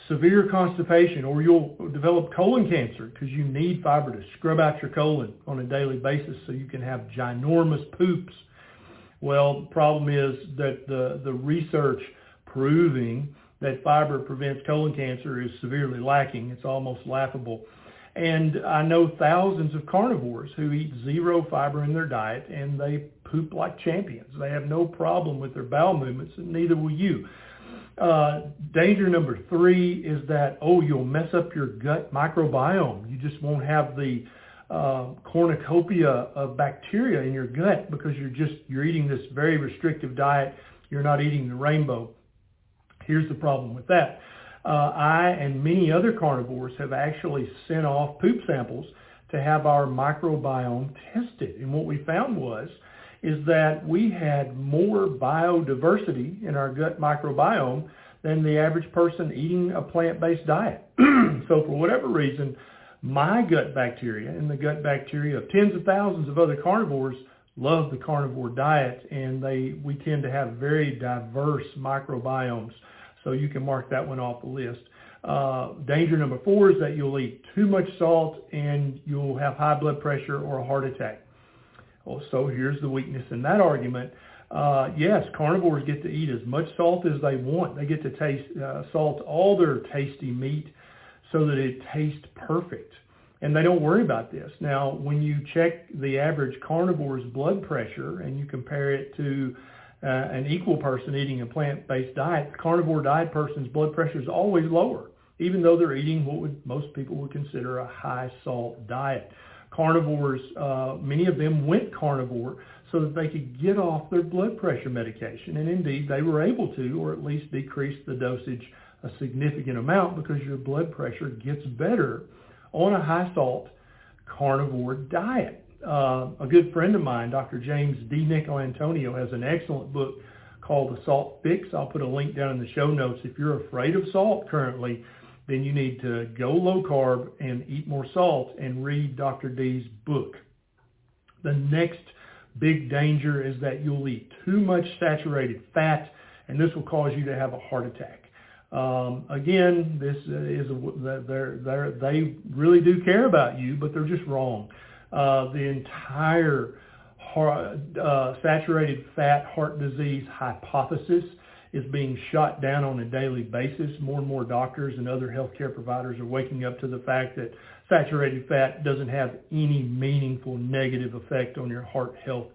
Speaker 8: severe constipation, or you'll develop colon cancer because you need fiber to scrub out your colon on a daily basis so you can have ginormous poops. Well, the problem is that the, the research proving that fiber prevents colon cancer is severely lacking. It's almost laughable. And I know thousands of carnivores who eat zero fiber in their diet and they poop like champions. They have no problem with their bowel movements and neither will you. Uh, danger number three is that, oh, you'll mess up your gut microbiome. You just won't have the uh, cornucopia of bacteria in your gut because you're just, you're eating this very restrictive diet. You're not eating the rainbow. Here's the problem with that. Uh, I and many other carnivores have actually sent off poop samples to have our microbiome tested. And what we found was is that we had more biodiversity in our gut microbiome than the average person eating a plant-based diet. so for whatever reason, my gut bacteria and the gut bacteria of tens of thousands of other carnivores love the carnivore diet and they we tend to have very diverse microbiomes. So you can mark that one off the list. Uh, danger number four is that you'll eat too much salt and you'll have high blood pressure or a heart attack. Well, so here's the weakness in that argument. Uh, yes, carnivores get to eat as much salt as they want. They get to taste uh, salt all their tasty meat so that it tastes perfect. And they don't worry about this. Now, when you check the average carnivore's blood pressure and you compare it to uh, an equal person eating a plant-based diet, carnivore diet person's blood pressure is always lower, even though they're eating what would, most people would consider a high salt diet carnivores, uh, many of them went carnivore so that they could get off their blood pressure medication. And indeed, they were able to, or at least decrease the dosage a significant amount because your blood pressure gets better on a high salt carnivore diet. Uh, a good friend of mine, Dr. James DiNicolantonio, has an excellent book called The Salt Fix. I'll put a link down in the show notes. If you're afraid of salt currently, then you need to go low carb and eat more salt and read Dr. D's book. The next big danger is that you'll eat too much saturated fat, and this will cause you to have a heart attack. Um, again, this is a, they're, they're, they really do care about you, but they're just wrong. Uh, the entire heart, uh, saturated fat heart disease hypothesis is being shot down on a daily basis. More and more doctors and other healthcare providers are waking up to the fact that saturated fat doesn't have any meaningful negative effect on your heart health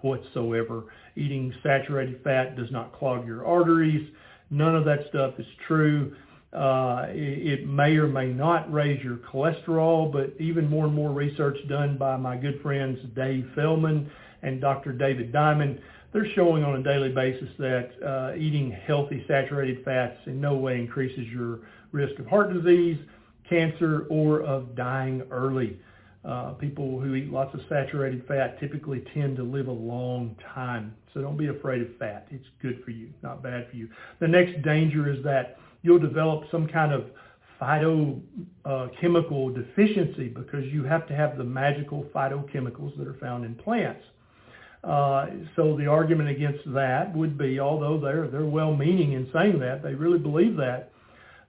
Speaker 8: whatsoever. Eating saturated fat does not clog your arteries. None of that stuff is true. Uh, it, may or may not raise your cholesterol, but even more and more research done by my good friends Dave Feldman and Dr. David Diamond they're showing on a daily basis that uh, eating healthy saturated fats in no way increases your risk of heart disease, cancer, or of dying early. Uh, people who eat lots of saturated fat typically tend to live a long time. So don't be afraid of fat. It's good for you, not bad for you. The next danger is that you'll develop some kind of phytochemical deficiency because you have to have the magical phytochemicals that are found in plants. Uh, so the argument against that would be, although they're they're well-meaning in saying that, they really believe that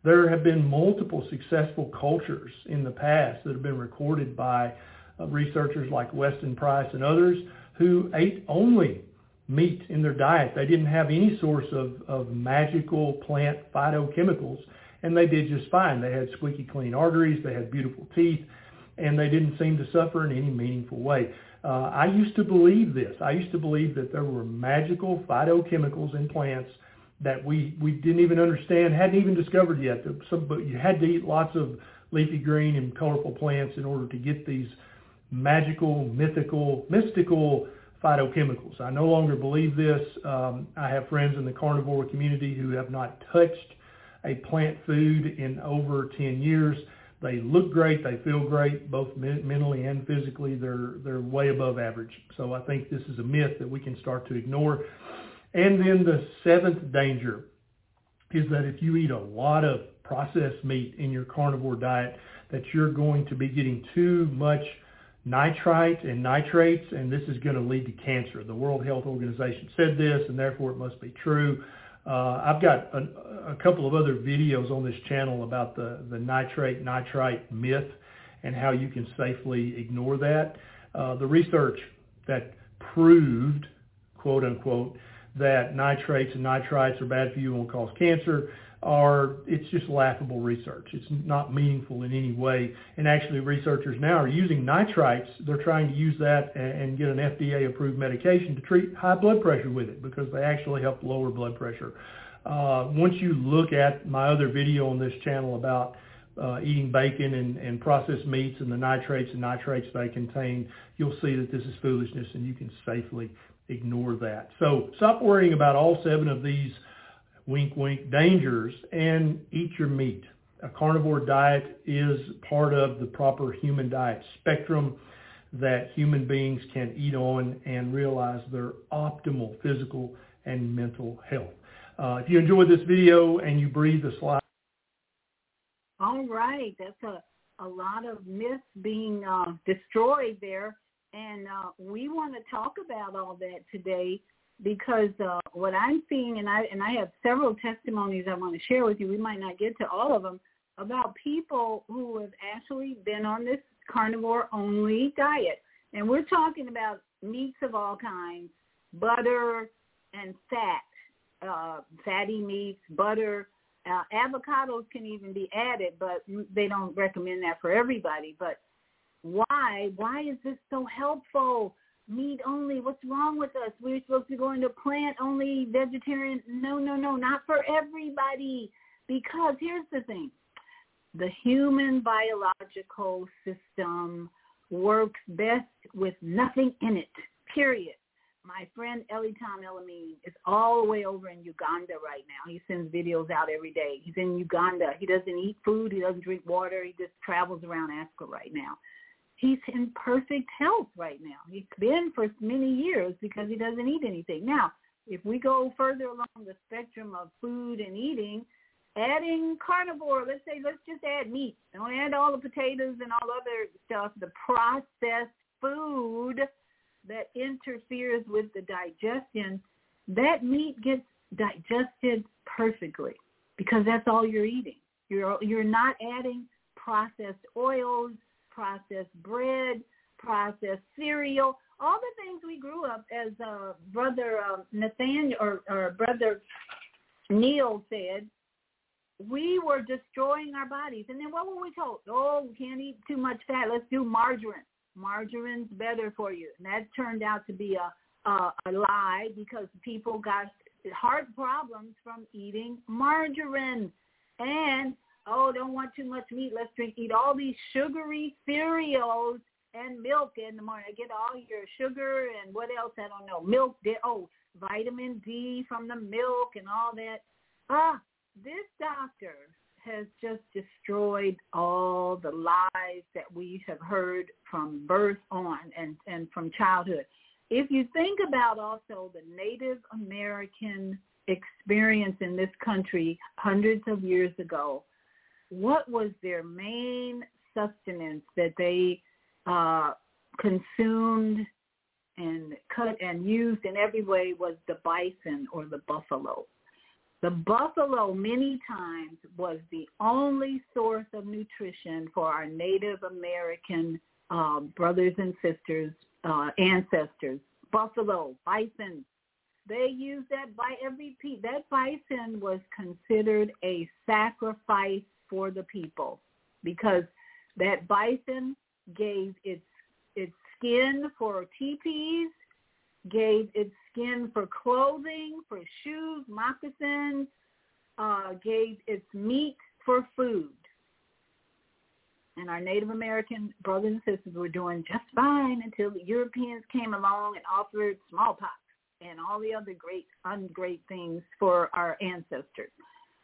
Speaker 8: there have been multiple successful cultures in the past that have been recorded by uh, researchers like Weston Price and others who ate only meat in their diet. They didn't have any source of, of magical plant phytochemicals, and they did just fine. They had squeaky clean arteries, they had beautiful teeth, and they didn't seem to suffer in any meaningful way. Uh, I used to believe this. I used to believe that there were magical phytochemicals in plants that we, we didn't even understand, hadn't even discovered yet. Some, but you had to eat lots of leafy green and colorful plants in order to get these magical, mythical, mystical phytochemicals. I no longer believe this. Um, I have friends in the carnivore community who have not touched a plant food in over 10 years. They look great. They feel great, both mentally and physically. They're they're way above average. So I think this is a myth that we can start to ignore. And then the seventh danger is that if you eat a lot of processed meat in your carnivore diet, that you're going to be getting too much nitrite and nitrates, and this is going to lead to cancer. The World Health Organization said this, and therefore it must be true. Uh, I've got a, couple of other videos on this channel about the, the nitrate nitrite myth and how you can safely ignore that. Uh, the research that proved, quote unquote, that nitrates and nitrites are bad for you and will cause cancer are it's just laughable research. It's not meaningful in any way. And actually researchers now are using nitrites. They're trying to use that and get an FDA approved medication to treat high blood pressure with it because they actually help lower blood pressure. Uh, once you look at my other video on this channel about uh, eating bacon and, and processed meats and the nitrates and nitrates they contain, you'll see that this is foolishness and you can safely ignore that. So stop worrying about all seven of these wink, wink, dangers and eat your meat. A carnivore diet is part of the proper human diet spectrum that human beings can eat on and realize their optimal physical and mental health. Uh, if you enjoyed this video and you breathe the slide.
Speaker 2: All right. That's a, a lot of myths being uh, destroyed there. And uh, we want to talk about all that today because uh, what I'm seeing, and I and I have several testimonies I want to share with you. We might not get to all of them about people who have actually been on this carnivore only diet, and we're talking about meats of all kinds, butter and fat, uh, fatty meats, butter. Uh, avocados can even be added, but they don't recommend that for everybody. But why? Why is this so helpful? Meat only. What's wrong with us? We're supposed to go into plant only, vegetarian. No, no, no, not for everybody. Because here's the thing. The human biological system works best with nothing in it, period. My friend Elitan Elamine is all the way over in Uganda right now. He sends videos out every day. He's in Uganda. He doesn't eat food. He doesn't drink water. He just travels around Africa right now he's in perfect health right now. He's been for many years because he doesn't eat anything. Now, if we go further along the spectrum of food and eating, adding carnivore, let's say let's just add meat. Don't add all the potatoes and all other stuff, the processed food that interferes with the digestion, that meat gets digested perfectly because that's all you're eating. You're you're not adding processed oils, processed bread, processed cereal, all the things we grew up as uh, brother uh, Nathaniel or, or brother Neil said, we were destroying our bodies. And then what were we told? Oh, we can't eat too much fat. Let's do margarine. Margarine's better for you. And that turned out to be a, a, a lie because people got heart problems from eating margarine. And oh, don't want too much meat. Let's drink, eat all these sugary cereals and milk in the morning. I get all your sugar and what else? I don't know. Milk, oh, vitamin D from the milk and all that. Ah, this doctor has just destroyed all the lies that we have heard from birth on and, and from childhood. If you think about also the Native American experience in this country hundreds of years ago, what was their main sustenance that they uh, consumed and cut and used in every way was the bison or the buffalo. The buffalo many times was the only source of nutrition for our Native American uh, brothers and sisters, uh, ancestors. Buffalo, bison, they used that by every piece. That bison was considered a sacrifice for the people because that bison gave its its skin for teepees, gave its skin for clothing, for shoes, moccasins, uh, gave its meat for food. And our Native American brothers and sisters were doing just fine until the Europeans came along and offered smallpox and all the other great, ungreat things for our ancestors.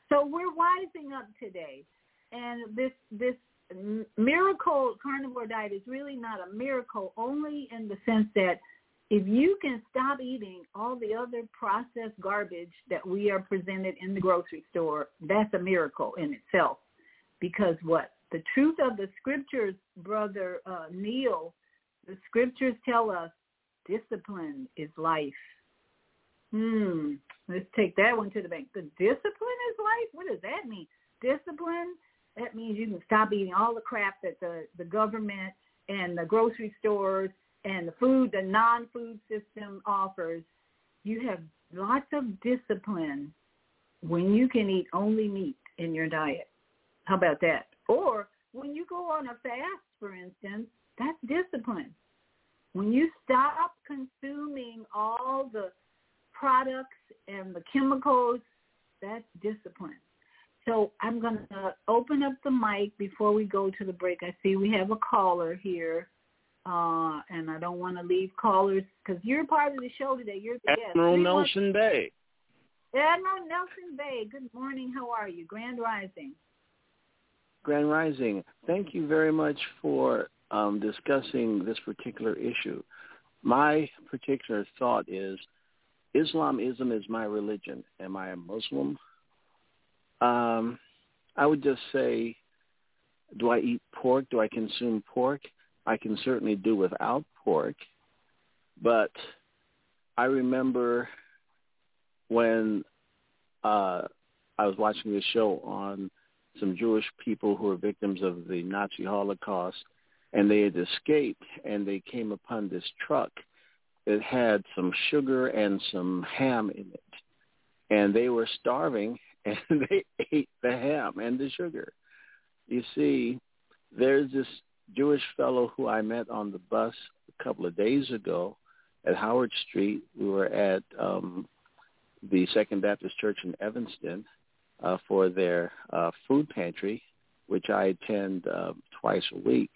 Speaker 2: So we're wising up today and this this miracle carnivore diet is really not a miracle only in the sense that if you can stop eating all the other processed garbage that we are presented in the grocery store, that's a miracle in itself. Because what? The truth of the scriptures, Brother uh, Neil, the scriptures tell us discipline is life. Hmm. Let's take that one to the bank. The discipline is life? What What does that mean? Discipline? That means you can stop eating all the crap that the, the government and the grocery stores and the food, the non-food system offers. You have lots of discipline when you can eat only meat in your diet. How about that? Or when you go on a fast, for instance, that's discipline. When you stop consuming all the products and the chemicals, that's discipline. So I'm going to open up the mic before we go to the break. I see we have a caller here, uh, and I don't want to leave callers because you're part of the show today. You're the
Speaker 9: Admiral
Speaker 2: guest.
Speaker 9: Nelson Bay.
Speaker 2: Admiral Nelson Bay. Good morning. How are you? Grand Rising.
Speaker 9: Grand Rising. Thank you very much for um, discussing this particular issue. My particular thought is Islamism is my religion. Am I a Muslim? Um, I would just say, do I eat pork? Do I consume pork? I can certainly do without pork. But I remember when uh, I was watching this show on some Jewish people who were victims of the Nazi Holocaust, and they had escaped, and they came upon this truck that had some sugar and some ham in it, and they were starving, and they ate the ham and the sugar. You see, there's this Jewish fellow who I met on the bus a couple of days ago at Howard Street. We were at um, the Second Baptist Church in Evanston uh, for their uh, food pantry, which I attend uh, twice a week,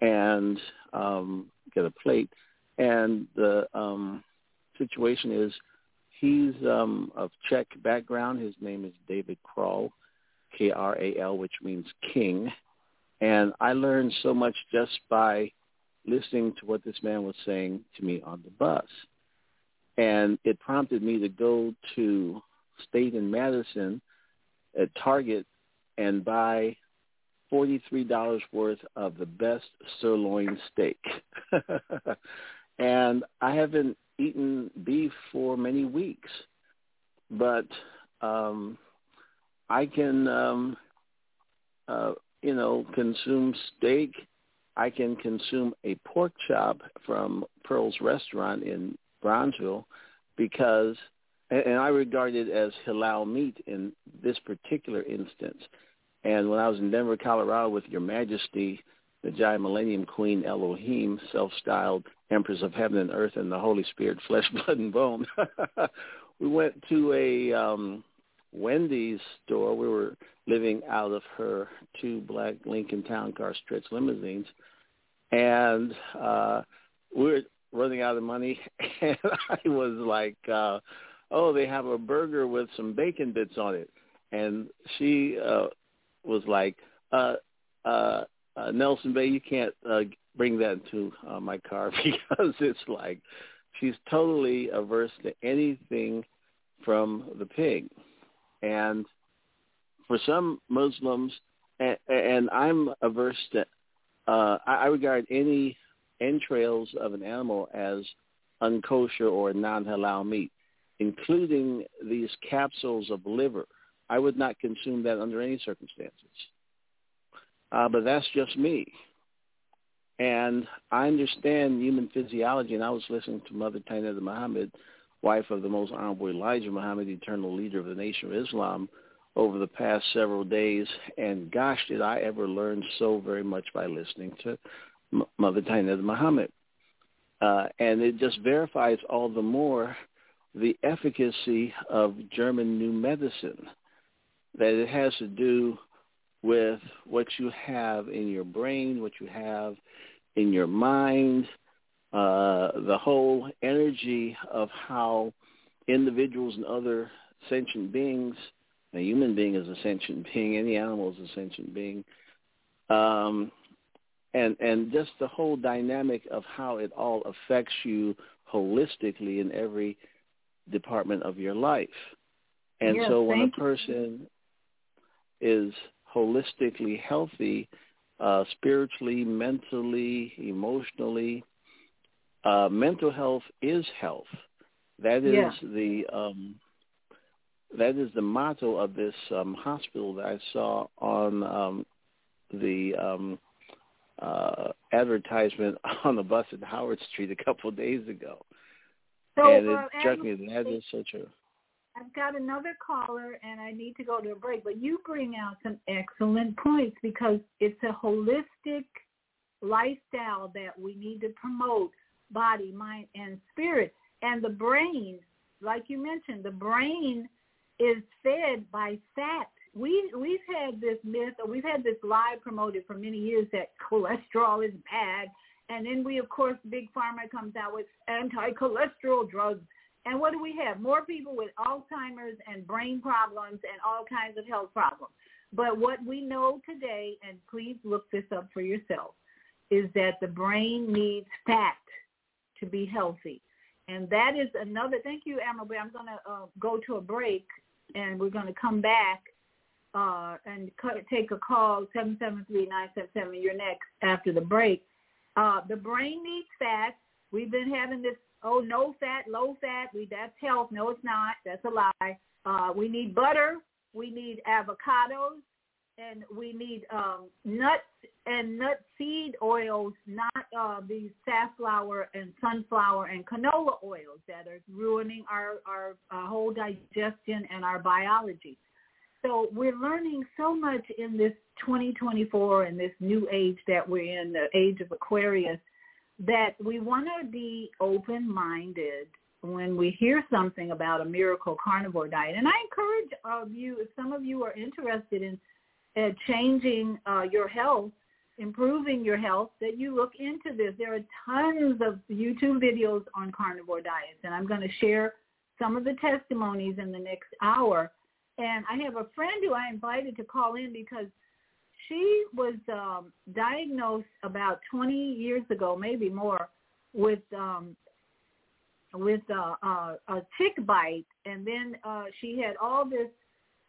Speaker 9: and um, get a plate. And the um, situation is he's um, of Czech background. His name is David Kral, K-R-A-L, which means king. And I learned so much just by listening to what this man was saying to me on the bus. And it prompted me to go to State and Madison at Target and buy $43 worth of the best sirloin steak. and I haven't eaten beef for many weeks, but um, I can, um, uh, you know, consume steak. I can consume a pork chop from Pearl's Restaurant in Bronzeville because, and I regard it as halal meat in this particular instance. And when I was in Denver, Colorado with Your Majesty, the Giant Millennium Queen Elohim, self-styled Empress of Heaven and Earth and the Holy Spirit, flesh, blood, and bone, we went to a um, Wendy's store. We were living out of her two black Lincoln Town Car stretch limousines. And uh, we were running out of money. And I was like, uh, oh, they have a burger with some bacon bits on it. And she uh, was like, uh, uh, uh, Nelson Bay, you can't uh, bring that into uh, my car because it's like she's totally averse to anything from the pig. And for some Muslims, and, and I'm averse to, uh, I, I regard any entrails of an animal as unkosher or non-halal meat, including these capsules of liver. I would not consume that under any circumstances. Uh, but that's just me. And I understand human physiology, and I was listening to Mother Tynnetta Muhammad, wife of the most honorable Elijah Muhammad, eternal leader of the Nation of Islam, over the past several days. And gosh, did I ever learn so very much by listening to Mother Tynnetta Muhammad. Uh, and it just verifies all the more the efficacy of German new medicine, that it has to do with what you have in your brain, what you have in your mind, uh, the whole energy of how individuals and other sentient beings, a human being is a sentient being, any animal is a sentient being, um, and and just the whole dynamic of how it all affects you holistically in every department of your life. And
Speaker 2: yes,
Speaker 9: so when a
Speaker 2: thank you.
Speaker 9: person is holistically healthy, uh, spiritually, mentally, emotionally. Uh, mental health is health. That is
Speaker 2: Yeah.
Speaker 9: the um, that is the motto of this um, hospital that I saw on um, the um, uh, advertisement on the bus at Howard Street a couple of days ago.
Speaker 2: So,
Speaker 9: and it
Speaker 2: uh,
Speaker 9: struck me that is so true.
Speaker 2: I've got another caller and I need to go to a break, but you bring out some excellent points because it's a holistic lifestyle that we need to promote body, mind, and spirit. And the brain, like you mentioned, the brain is fed by fat. We we've had this myth, or we've had this lie promoted for many years that cholesterol is bad, and then we, of course, big pharma comes out with anti-cholesterol drugs. And what do we have? More people with Alzheimer's and brain problems and all kinds of health problems. But what we know today, and please look this up for yourself, is that the brain needs fat to be healthy. And that is another, thank you, Amalie. I'm going to uh, go to a break and we're going to come back uh, and take a call, 773-977. You're next after the break. Uh, the brain needs fat. We've been having this, oh, no fat, low fat. We That's health. No, it's not. That's a lie. Uh, we need butter. We need avocados. And we need um, nuts and nut seed oils, not uh, these safflower and sunflower and canola oils that are ruining our, our, our whole digestion and our biology. So we're learning so much in this 2024 and this new age that we're in, the age of Aquarius, that we want to be open-minded when we hear something about a miracle carnivore diet. And I encourage all of you, if some of you are interested in uh, changing uh, your health, improving your health, that you look into this. There are tons of YouTube videos on carnivore diets, and I'm going to share some of the testimonies in the next hour. And I have a friend who I invited to call in because she was um, diagnosed about 20 years ago, maybe more, with um, with uh, uh, a tick bite, and then uh, she had all this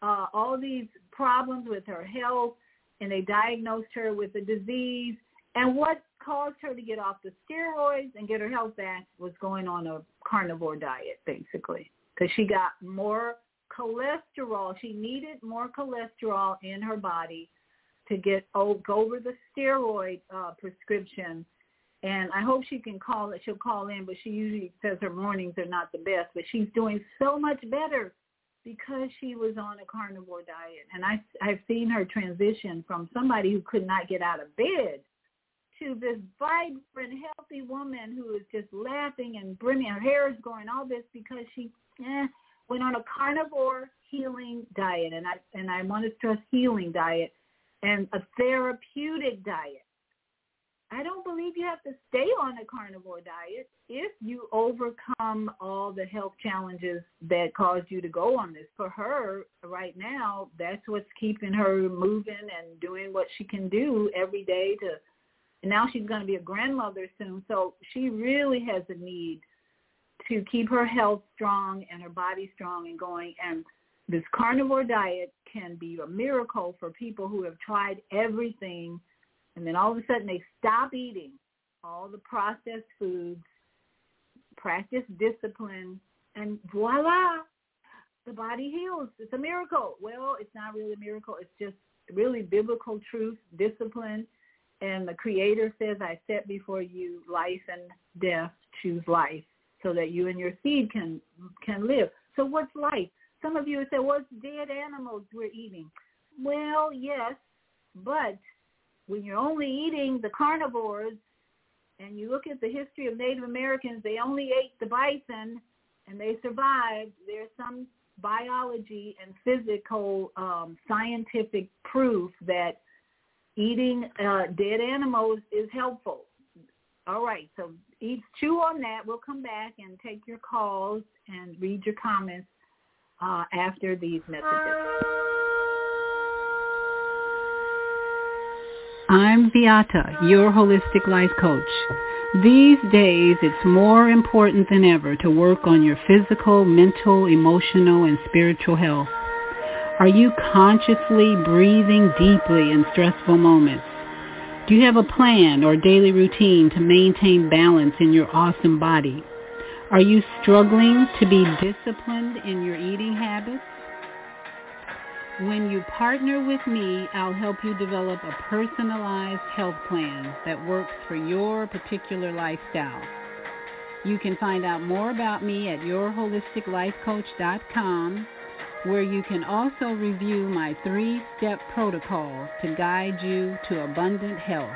Speaker 2: uh, all these problems with her health, and they diagnosed her with a disease. And what caused her to get off the steroids and get her health back was going on a carnivore diet, basically, because she got more cholesterol. She needed more cholesterol in her body to get go over the steroid uh, prescription. And I hope she can call it. She'll call in, but she usually says her mornings are not the best. But she's doing so much better because she was on a carnivore diet. And I, I've seen her transition from somebody who could not get out of bed to this vibrant, healthy woman who is just laughing and brimming. Her hair is growing, all this because she eh, went on a carnivore healing diet. And I, and I want to stress healing diet and a therapeutic diet. I don't believe you have to stay on a carnivore diet if you overcome all the health challenges that caused you to go on this. For her, right now, that's what's keeping her moving and doing what she can do every day to and now she's going to be a grandmother soon. So she really has a need to keep her health strong and her body strong and going. And this carnivore diet can be a miracle for people who have tried everything – and then all of a sudden they stop eating all the processed foods, practice discipline, and voila, the body heals. It's a miracle. Well, it's not really a miracle. It's just really biblical truth, discipline. And the Creator says, I set before you life and death. Choose life so that you and your seed can can live. So what's life? Some of you would say, what's dead animals we're eating? Well, yes, but when you're only eating the carnivores and you look at the history of Native Americans, they only ate the bison and they survived. There's some biology and physical um, scientific proof that eating uh, dead animals is helpful. All right, so eat, chew on that. We'll come back and take your calls and read your comments uh, after these messages.
Speaker 1: I'm Viyahta, your holistic life coach. These days, it's more important than ever to work on your physical, mental, emotional, and spiritual health. Are you consciously breathing deeply in stressful moments? Do you have a plan or daily routine to maintain balance in your awesome body? Are you struggling to be disciplined in your eating habits? When you partner with me, I'll help you develop a personalized health plan that works for your particular lifestyle. You can find out more about me at yourholisticlifecoach.com where you can also review my three-step protocol to guide you to abundant health.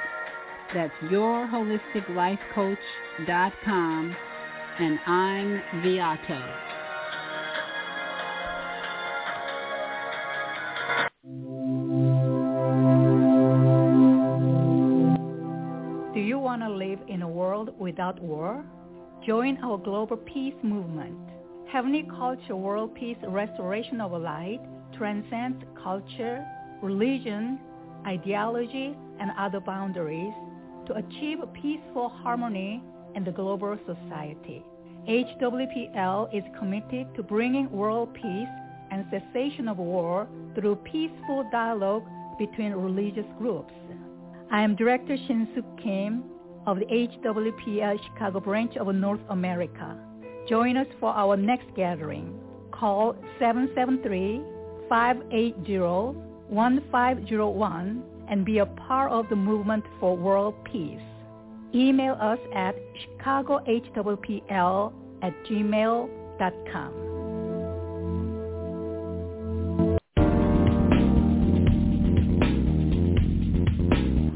Speaker 1: That's yourholisticlifecoach.com and I'm Viyahta.
Speaker 10: Do you want to live in a world without war? Join our global peace movement. Heavenly Culture World Peace Restoration of Light transcends culture, religion, ideology, and other boundaries to achieve peaceful harmony in the global society. HWPL is committed to bringing world peace and cessation of war through peaceful dialogue between religious groups. I am Director Shin-Suk Kim of the HWPL Chicago branch of North America. Join us for our next gathering. Call 773-580-1501 and be a part of the movement for world peace. Email us at chicagohwpl at gmail.com.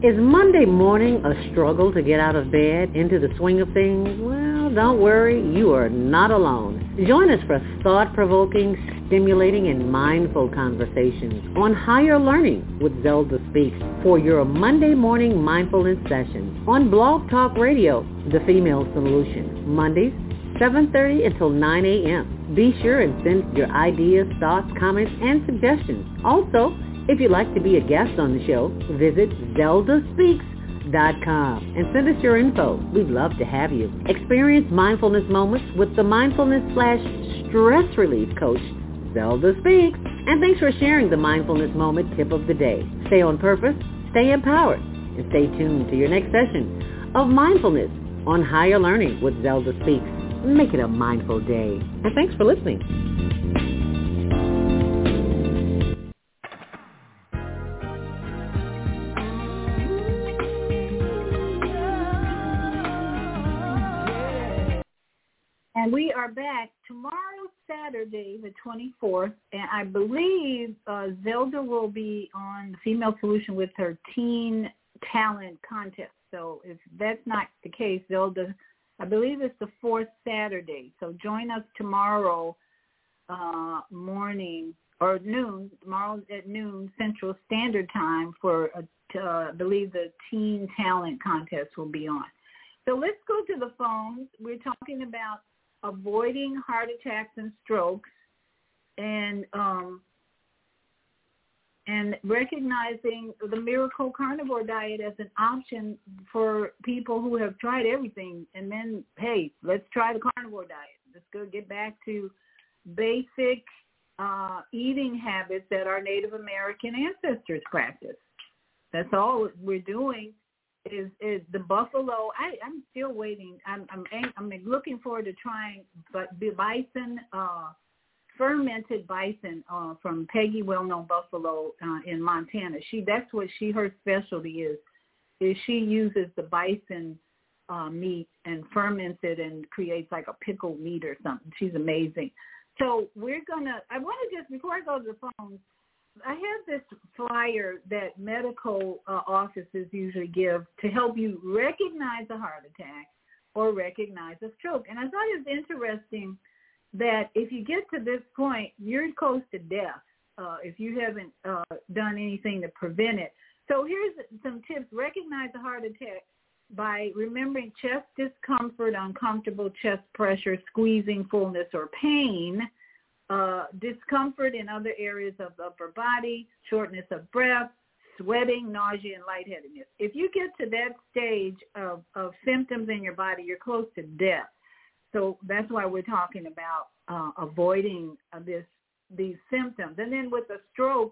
Speaker 11: Is Monday morning a struggle to get out of bed into the swing of things? Well, don't worry, you are not alone. Join us for thought-provoking, stimulating, and mindful conversations on higher learning with Zelda Speaks for your Monday morning mindfulness session on Blog Talk Radio, The Female Solution, Mondays, 7.30 until 9 a.m. Be sure and send your ideas, thoughts, comments, and suggestions. Also, if you'd like to be a guest on the show, visit zeldaspeaks.com and send us your info. We'd love to have you. Experience mindfulness moments with the mindfulness slash stress relief coach, Zelda Speaks. And thanks for sharing the mindfulness moment tip of the day. Stay on purpose, stay empowered, and stay tuned to your next session of mindfulness on higher learning with Zelda Speaks. Make it a mindful day. And thanks for listening.
Speaker 2: And we are back tomorrow, Saturday, the 24th. And I believe uh, Zelda will be on Female Solution with her teen talent contest. So if that's not the case, Zelda, I believe it's the fourth Saturday. So join us tomorrow uh, morning or noon, tomorrow at noon Central Standard Time for, uh, I believe the teen talent contest will be on. So let's go to the phones. We're talking about avoiding heart attacks and strokes and um, and recognizing the miracle carnivore diet as an option for people who have tried everything. And then hey let's try the carnivore diet. Let's go get back to basic uh, eating habits that our native american ancestors practiced. That's all we're doing is is the buffalo. I I'm still waiting. I'm I'm I'm looking forward to trying, but bison, uh, fermented bison uh, from Peggy Wellknown Buffalo uh, in Montana. She that's what she her specialty is. Is she uses the bison uh, meat and ferments it and creates like a pickled meat or something. She's amazing. So we're gonna. I want to just before I go to the phones I have this flyer that medical uh, offices usually give to help you recognize a heart attack or recognize a stroke. And I thought it was interesting that if you get to this point, you're close to death uh, if you haven't uh, done anything to prevent it. So here's some tips. Recognize a heart attack by remembering chest discomfort, uncomfortable chest pressure, squeezing, fullness, or pain – uh, discomfort in other areas of the upper body, shortness of breath, sweating, nausea, and lightheadedness. If you get to that stage of, of symptoms in your body, you're close to death. So that's why we're talking about uh, avoiding uh, this these symptoms. And then with a stroke,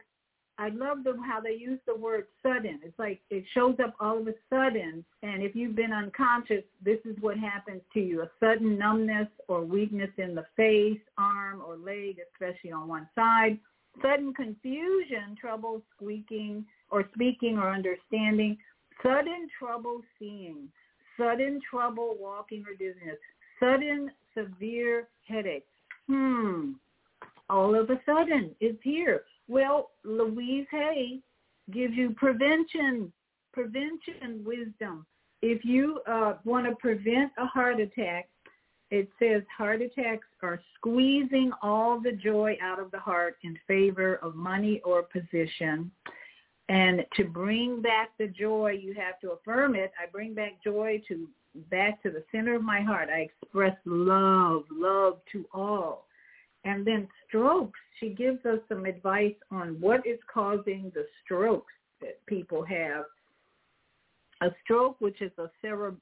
Speaker 2: I love the, how they use the word sudden. It's like it shows up all of a sudden. And if you've been unconscious, this is what happens to you. A sudden numbness or weakness in the face, arm, or leg, especially on one side. sudden confusion, trouble squeaking or speaking or understanding, sudden trouble seeing, sudden trouble walking or dizziness, sudden severe headache. Hmm, all of a sudden it's here. Well, Louise Hay gives you prevention, prevention wisdom. If you uh, want to prevent a heart attack, it says heart attacks are squeezing all the joy out of the heart in favor of money or position. And to bring back the joy, you have to affirm it. I bring back joy to back to the center of my heart. I express love, love to all. And then strokes, she gives us some advice on what is causing the strokes that people have. A stroke, which is a cere-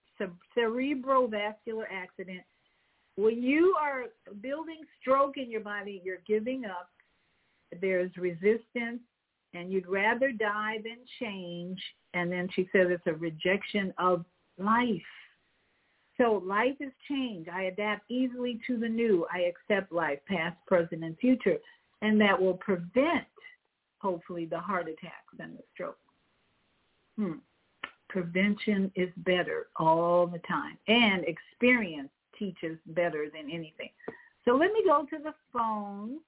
Speaker 2: cerebrovascular accident. When you are building stroke in your body, you're giving up. There's resistance and you'd rather die than change. And then she says it's a rejection of life. So life is change. I adapt easily to the new. I accept life, past, present, and future. And that will prevent, hopefully, the heart attacks and the stroke. Hmm. Prevention is better all the time. And experience teaches better than anything. So let me go to the phone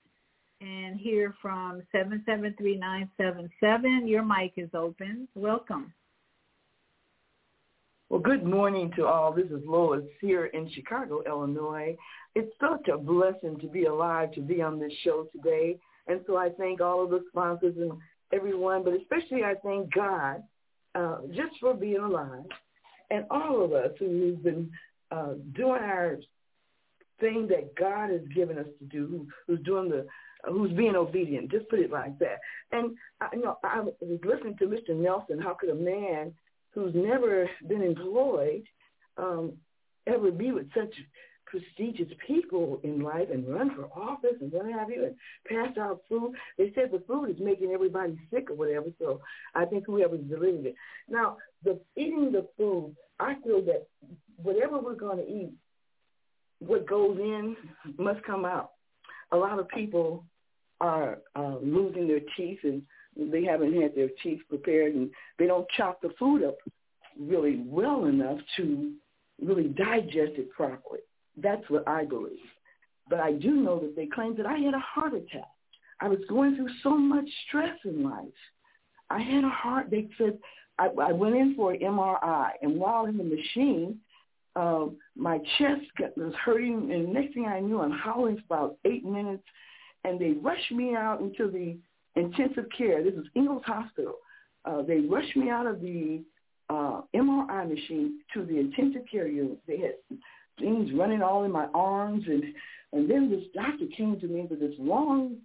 Speaker 2: and hear from 773977. Your mic is open. Welcome.
Speaker 12: Well, good morning to all. This is Lois here in Chicago, Illinois. It's such a blessing to be alive to be on this show today. And so I thank all of the sponsors and everyone, but especially I thank God uh, just for being alive and all of us who've been uh, doing our thing that God has given us to do, who, who's doing the, who's being obedient. Just put it like that. And I, you know, I was listening to Mr. Nelson. How could a man who's never been employed um, ever be with such prestigious people in life and run for office and what have you and pass out food. They said the food is making everybody sick or whatever, so I think whoever's delivering it. Now, the eating the food, I feel that whatever we're going to eat, what goes in must come out. A lot of people are uh, losing their teeth and they haven't had their teeth prepared and they don't chop the food up really well enough to really digest it properly. That's what I believe. But I do know that they claim that I had a heart attack. I was going through so much stress in life. I had a heart. They said I, I went in for an MRI, and while in the machine, um, my chest got, was hurting, and next thing I knew, I'm howling for about eight minutes, and they rushed me out into the intensive care. This is Ingalls Hospital. Uh, they rushed me out of the uh, MRI machine to the intensive care unit. They had things running all in my arms, and and then this doctor came to me with this long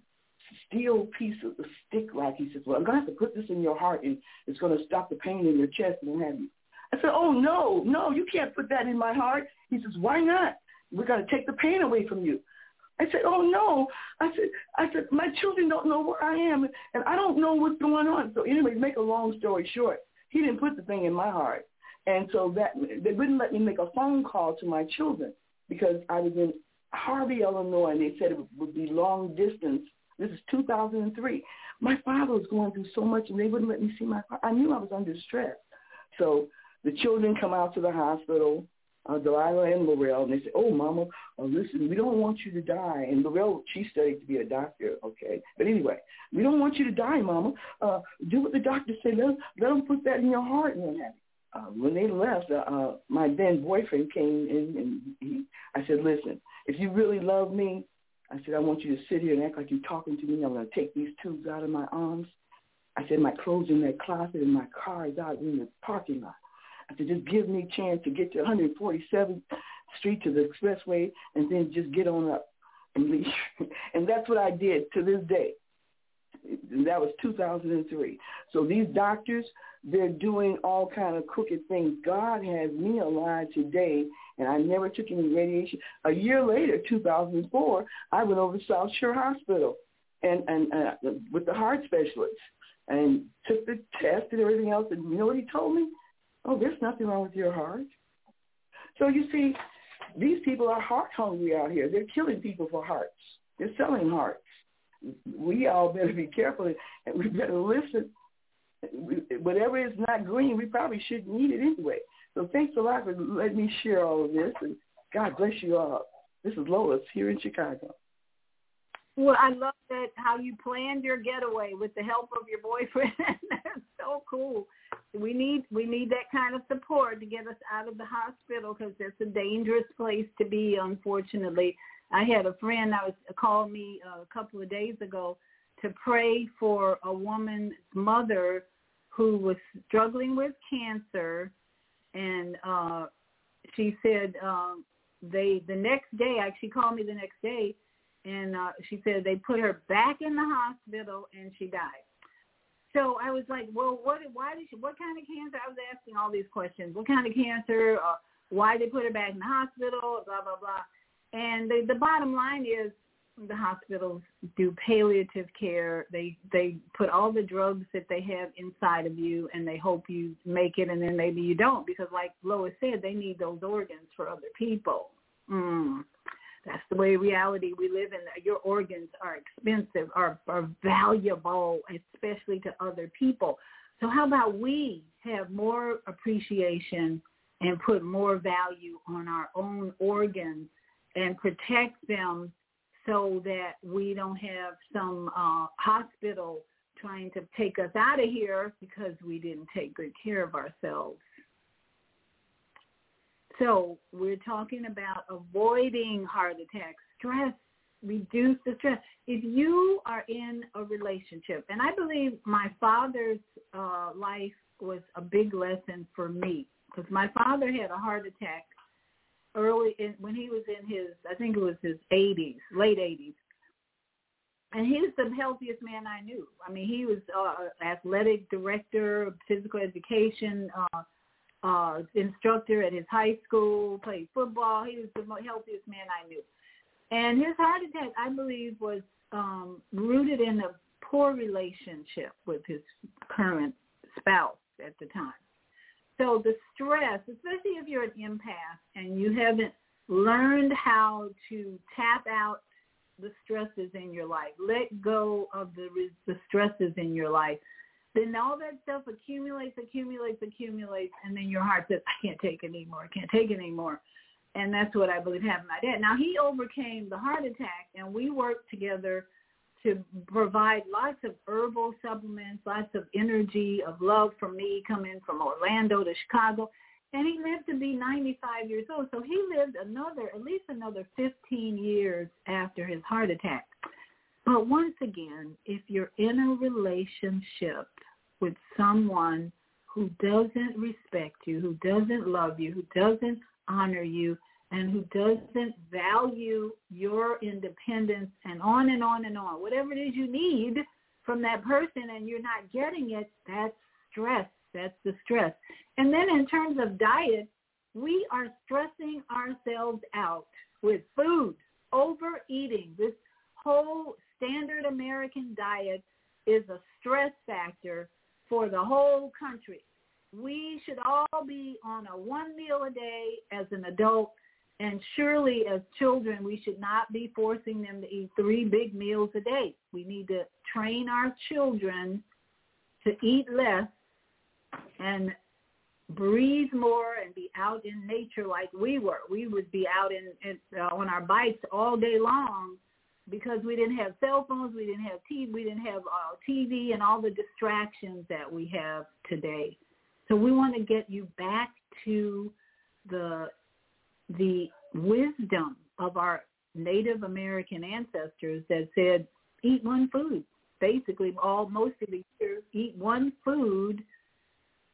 Speaker 12: steel piece of the stick like he says, well, I'm going to have to put this in your heart and it's going to stop the pain in your chest and have you. I said, oh, no, no, you can't put that in my heart. He says, why not? We're going to take the pain away from you. I said, oh no. I said, I said, my children don't know where I am and I don't know what's going on. So anyway, make a long story short, he didn't put the thing in my heart. And so that they wouldn't let me make a phone call to my children because I was in Harvey, Illinois, and they said it would be long distance. This is 2003. My father was going through so much, and they wouldn't let me see my. I knew I was under stress. So the children come out to the hospital uh, Delilah and Laurel, and they say, "Oh, Mama, uh, listen, we don't want you to die." And Laurel, she studied to be a doctor, okay. But anyway, we don't want you to die, Mama. Uh, do what the doctor said. Let let them put that in your heart and have. Uh, when they left, uh, uh, my then boyfriend came in, and he, I said, "Listen, if you really love me, I said I want you to sit here and act like you're talking to me. I'm going to take these tubes out of my arms." I said, "My clothes in that closet, and my car is out in the parking lot." I said, just give me a chance to get to 147th Street to the expressway and then just get on up and leave. and that's what I did to this day. That was 2003. So these doctors, they're doing all kind of crooked things. God has me alive today, and I never took any radiation. A year later, 2004, I went over to South Shore Hospital and and uh, with the heart specialist and took the test and everything else. And you know what he told me? Oh, there's nothing wrong with your heart. So you see, these people are heart hungry out here. They're killing people for hearts. They're selling hearts. we all better be careful and we better listen. Whatever is not green, we probably shouldn't eat it anyway. So thanks a lot for letting me share all of this, and God bless you all. This is Lois here in Chicago.
Speaker 2: Well, I love that how you planned your getaway with the help of your boyfriend. That's so cool. We need we need that kind of support to get us out of the hospital because it's a dangerous place to be. Unfortunately, I had a friend that was called me uh, a couple of days ago to pray for a woman's mother who was struggling with cancer, and uh, she said um, they the next day. Actually, called me the next day and uh, she said they put her back in the hospital and she died. So I was like, well, what? Why did she? What kind of cancer? I was asking all these questions. What kind of cancer? Uh, why they put her back in the hospital? Blah blah blah. And the the bottom line is the hospitals do palliative care. They they put all the drugs that they have inside of you, and they hope you make it, and then maybe you don't, because like Lois said, they need those organs for other people. Mm. That's the way reality we live in. Your organs are expensive, are, are valuable, especially to other people. So how about we have more appreciation and put more value on our own organs and protect them so that we don't have some uh, hospital trying to take us out of here because we didn't take good care of ourselves. So we're talking about avoiding heart attacks, stress, reduce the stress. If you are in a relationship, and I believe my father's uh, life was a big lesson for me because my father had a heart attack early in, when he was in his, I think it was his 80s, late 80s. And he was the healthiest man I knew. I mean, he was uh, athletic director, physical education, uh, uh, instructor at his high school, played football. He was the healthiest man I knew. And his heart attack, I believe, was um, rooted in a poor relationship with his current spouse at the time. So the stress, especially if you're an empath and you haven't learned how to tap out the stresses in your life, let go of the the stresses in your life, then all that stuff accumulates, accumulates, accumulates, and then your heart says, I can't take it anymore. I can't take it anymore. And that's what I believe happened to my dad. Now, he overcame the heart attack, and we worked together to provide lots of herbal supplements, lots of energy, of love from me coming from Orlando to Chicago. And he lived to be 95 years old. So he lived another, at least another 15 years after his heart attack. But once again, if you're in a relationship with someone who doesn't respect you, who doesn't love you, who doesn't honor you, and who doesn't value your independence and on and on and on, whatever it is you need from that person and you're not getting it, that's stress. That's the stress. And then in terms of diet, we are stressing ourselves out with food, overeating. This whole standard American diet is a stress factor for the whole country. We should all be on a one meal a day as an adult, and surely as children, we should not be forcing them to eat three big meals a day. We need to train our children to eat less and breathe more and be out in nature like we were. We would be out in, in uh, on our bikes all day long because we didn't have cell phones, we didn't have TV, we didn't have uh, TV and all the distractions that we have today. So we want to get you back to the the wisdom of our Native American ancestors that said, eat one food. Basically, all most of the year, eat one food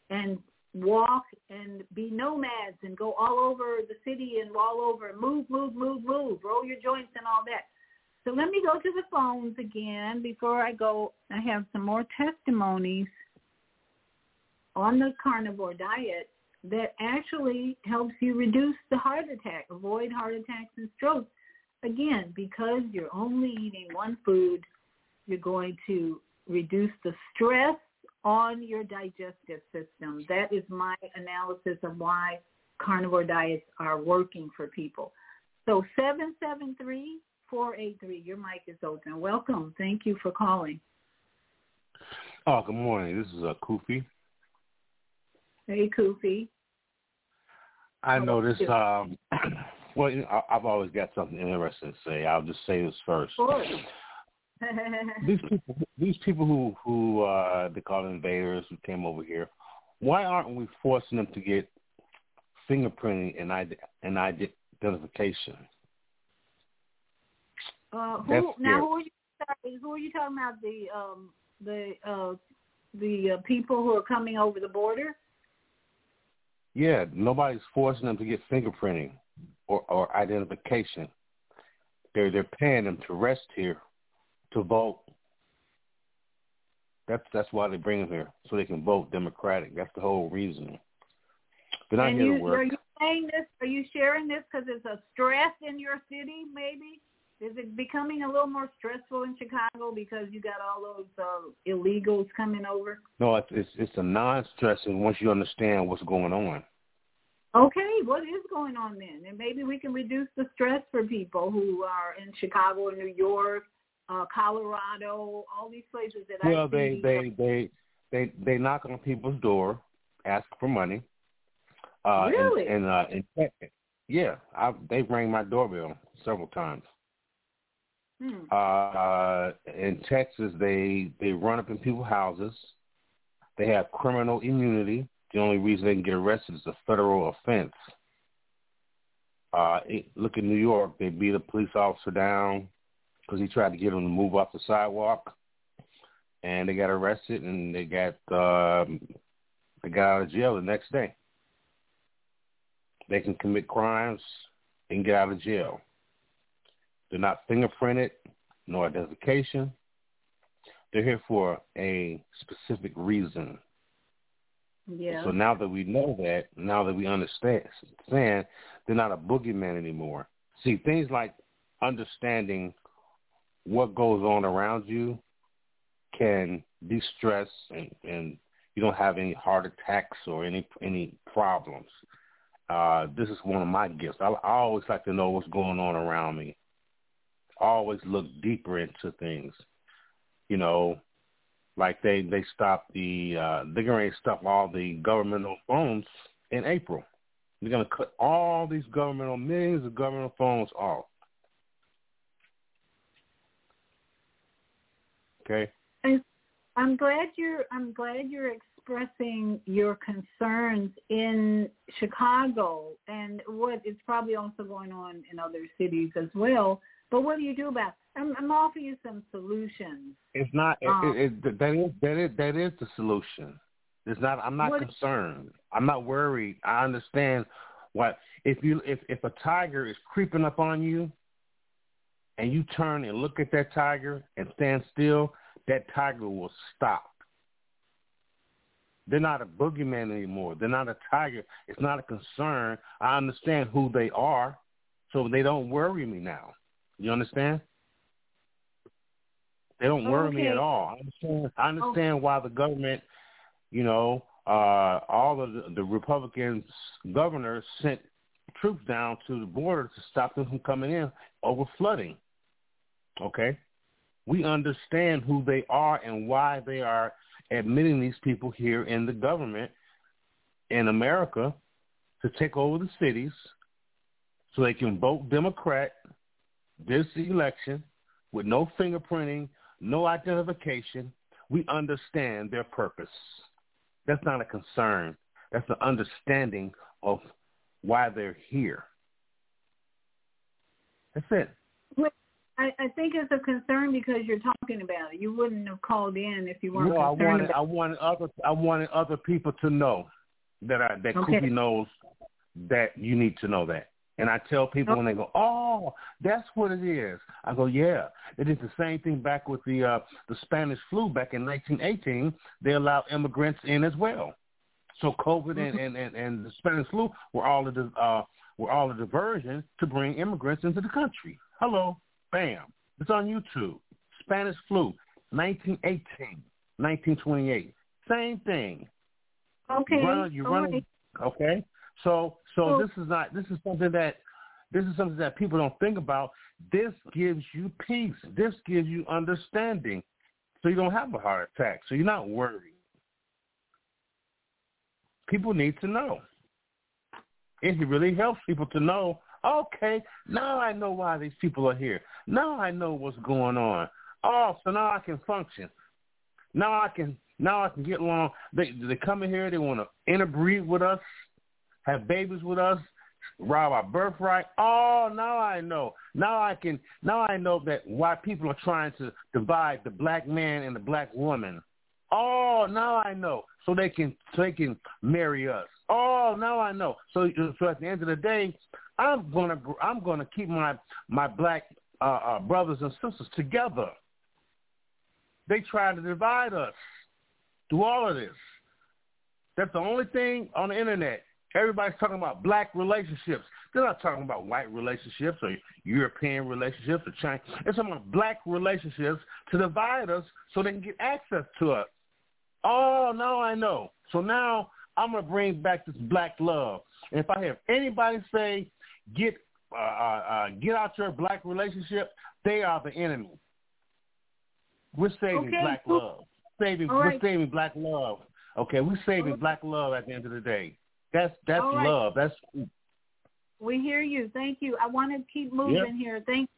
Speaker 2: and walk and be nomads and go all over the city and all over, move, move, move, move, roll your joints and all that. So let me go to the phones again before I go. I have some more testimonies on the carnivore diet that actually helps you reduce the heart attack, avoid heart attacks and strokes. Again, because you're only eating one food, you're going to reduce the stress on your digestive system. That is my analysis of why carnivore diets are working for people. So 773 483. Your mic is open. Welcome. Thank you for calling.
Speaker 13: Oh, good morning. This is uh, Kofi.
Speaker 2: Hey, Kofi.
Speaker 13: I know this. Um, well, you know, I've always got something interesting to say. I'll just say this first. these people, these people who who uh, they call invaders who came over here, why aren't we forcing them to get fingerprinting and ID, and identification?
Speaker 2: Uh, who now? Who are you? Sorry, who are you talking about? The um the uh the uh, people who are coming over the border?
Speaker 13: Yeah, nobody's forcing them to get fingerprinting or, or identification. They're they're paying them to rest here to vote. That's that's why they bring them here so they can vote Democratic. That's the whole reason. They're not
Speaker 2: and
Speaker 13: here
Speaker 2: you,
Speaker 13: to work.
Speaker 2: Are you saying this? Are you sharing this because it's a stress in your city? Maybe is it becoming a little more stressful in Chicago because you got all those uh, illegals coming over?
Speaker 13: No, it's it's, it's a non-stressing once you understand what's going on.
Speaker 2: Okay, what is going on then? And maybe we can reduce the stress for people who are in Chicago and New York, uh, Colorado, all these places that
Speaker 13: well,
Speaker 2: I
Speaker 13: they
Speaker 2: see.
Speaker 13: they they they they knock on people's door, ask for money. Uh,
Speaker 2: really?
Speaker 13: And, and uh, and yeah, I, they rang my doorbell several times.
Speaker 2: Hmm.
Speaker 13: Uh, in Texas, they they run up in people's houses. They have criminal immunity. The only reason they can get arrested is a federal offense. Uh, look at New York. They beat a police officer down because he tried to get him to move off the sidewalk, and they got arrested and they got um, they got out of jail the next day. They can commit crimes and get out of jail. They're not fingerprinted, no identification. They're here for a specific reason.
Speaker 2: Yeah.
Speaker 13: So now that we know that, now that we understand, they're not a boogeyman anymore. See, things like understanding what goes on around you can de-stress and, and you don't have any heart attacks or any any problems. Uh, this is one of my gifts. I, I always like to know what's going on around me. Always look deeper into things. You know, like they they stopped the uh, they're going to stop all the governmental phones in April. They're going to cut all these governmental millions of governmental phones off. Okay.
Speaker 2: I'm glad you're I'm glad you're expressing your concerns in Chicago and what is probably also going on in other cities as well. But what do you do about? It? I'm, I'm offering you some solutions.
Speaker 13: It's not.
Speaker 2: Um,
Speaker 13: it, it, that is that is that is the solution. It's not. I'm not concerned. I'm not worried. I understand what if you if if a tiger is creeping up on you, and you turn and look at that tiger and stand still, that tiger will stop. They're not a boogeyman anymore. They're not a tiger. It's not a concern. I understand who they are, so they don't worry me now. You understand? They don't worry me at all. I understand. I understand why the government, you know, uh, all of the, the Republican governors sent troops down to the border to stop them from coming in over flooding. Okay, we understand who they are and why they are admitting these people here in the government in America to take over the cities so they can vote Democrat this election with no fingerprinting, no identification. We understand their purpose. That's not a concern. That's an understanding of why they're here. That's it.
Speaker 2: Well, I, I think it's a concern because you're talking about it. You wouldn't have called in if you weren't
Speaker 13: No, I
Speaker 2: concerned
Speaker 13: wanted
Speaker 2: about
Speaker 13: I wanted other I wanted other people to know that I that
Speaker 2: Okay.
Speaker 13: Kofi knows that you need to know that. And I tell people when they go, "Oh, that's what it is." I go, "Yeah, it is the same thing back with the uh, the Spanish flu back in 1918. They allowed immigrants in as well. So COVID and, and, and, and the Spanish flu were all a di- uh, were all a diversion to bring immigrants into the country. Hello, bam, it's on YouTube. Spanish flu, 1918, 1928, same thing.
Speaker 2: Okay.
Speaker 13: You run, you run,
Speaker 2: right.
Speaker 13: okay. So so this is not this is something that This is something that people don't think about. This gives you peace. This gives you understanding. So you don't have a heart attack. So you're not worried. People need to know. It really helps people to know, okay, now I know why these people are here. Now I know what's going on. Oh, so now I can function. Now I can now I can get along. They they come in here, they want to interbreed with us, have babies with us, rob our birthright. Oh, now I know. Now I can. Now I know that why people are trying to divide the black man and the black woman. Oh, now I know. So they can so they can marry us. Oh, now I know. So so at the end of the day, I'm gonna I'm gonna keep my my black uh, uh, brothers and sisters together. They try to divide us through all of this. That's the only thing on the internet Everybody's talking about black relationships. They're not talking about white relationships or European relationships or China. They're talking about black relationships to divide us so they can get access to us. Oh, now I know. So now I'm going to bring back this black love. And if I have anybody say, get uh, uh, uh, get out your black relationship, they are the enemy. We're saving
Speaker 2: okay.
Speaker 13: black love. Saving, right. We're saving black love. Okay, we're saving black love at the end of the day. That's that's right. love. That's
Speaker 2: we hear you. Thank you. I want to keep moving yep. here. Thank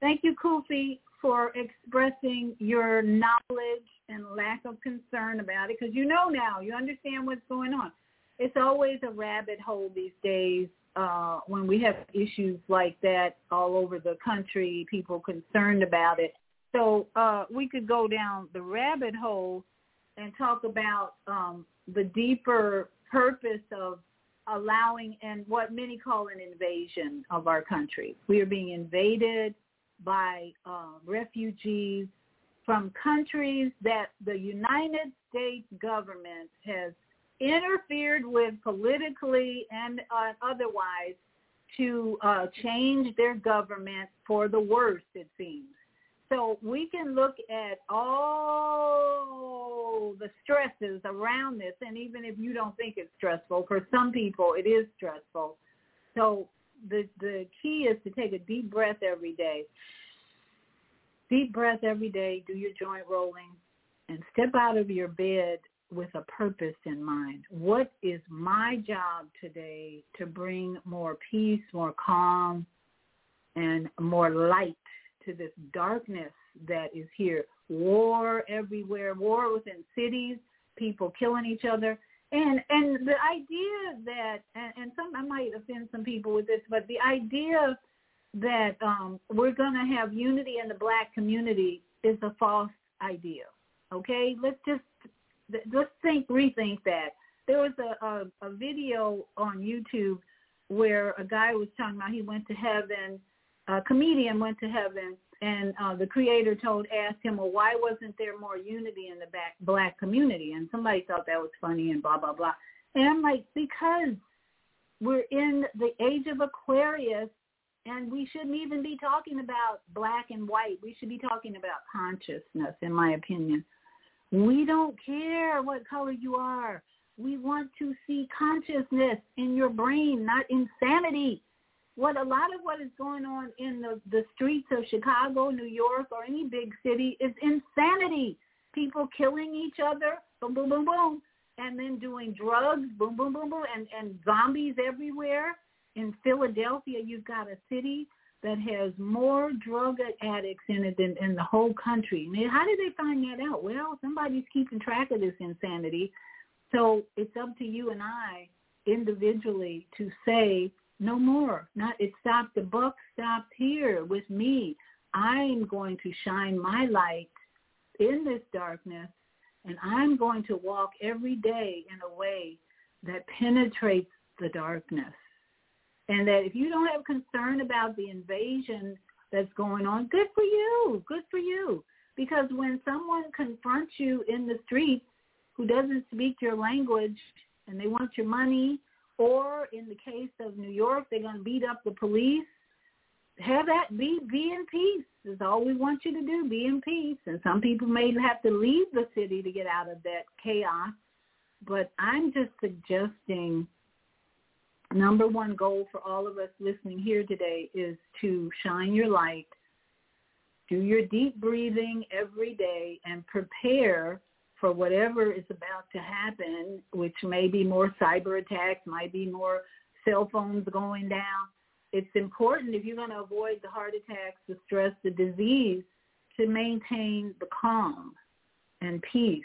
Speaker 2: thank you, Kofi, for expressing your knowledge and lack of concern about it because you know now, you understand what's going on. It's always a rabbit hole these days uh, when we have issues like that all over the country, people concerned about it. So uh, we could go down the rabbit hole and talk about um, the deeper purpose of allowing and what many call an invasion of our country. We are being invaded by uh, refugees from countries that the United States government has interfered with politically and uh, otherwise to uh, change their government for the worse, it seems. So we can look at all the stresses around this, and even if you don't think it's stressful, for some people it is stressful. So the the key is to take a deep breath every day. Deep breath every day. Do your joint rolling, and step out of your bed with a purpose in mind. What is my job today to bring more peace, more calm, and more light to this darkness that is here. War everywhere, war within cities, people killing each other. And and the idea that and, and some I might offend some people with this, but the idea that um, we're going to have unity in the black community is a false idea. Okay, let's just let's think rethink that. There was a, a, a video on YouTube where a guy was talking about he went to heaven a comedian went to heaven and uh, the creator told asked him, well, why wasn't there more unity in the back, black community? And somebody thought that was funny and blah blah blah. And I'm like, because we're in the age of Aquarius, and we shouldn't even be talking about black and white. We should be talking about consciousness, in my opinion. We don't care what color you are. We want to see consciousness in your brain, not insanity what a lot of what is going on in the, the streets of Chicago, New York, or any big city is insanity. People killing each other, boom, boom, boom, boom, and then doing drugs, boom, boom, boom, boom, and, and zombies everywhere. In Philadelphia, you've got a city that has more drug addicts in it than in the whole country. And how did they find that out? Well, somebody's keeping track of this insanity. So it's up to you and I individually to say no more. Not it stopped. The book stopped here with me. I'm going to shine my light in this darkness, and I'm going to walk every day in a way that penetrates the darkness. And that if you don't have concern about the invasion that's going on, good for you. Good for you. Because when someone confronts you in the streets who doesn't speak your language and they want your money or in the case of New York, they're going to beat up the police. Have that be be in peace. Is all we want you to do. Be in peace. And some people may have to leave the city to get out of that chaos. But I'm just suggesting number one goal for all of us listening here today is to shine your light, do your deep breathing every day, and prepare for whatever is about to happen, which may be more cyber attacks, might be more cell phones going down. It's important if you're going to avoid the heart attacks, the stress, the disease, to maintain the calm and peace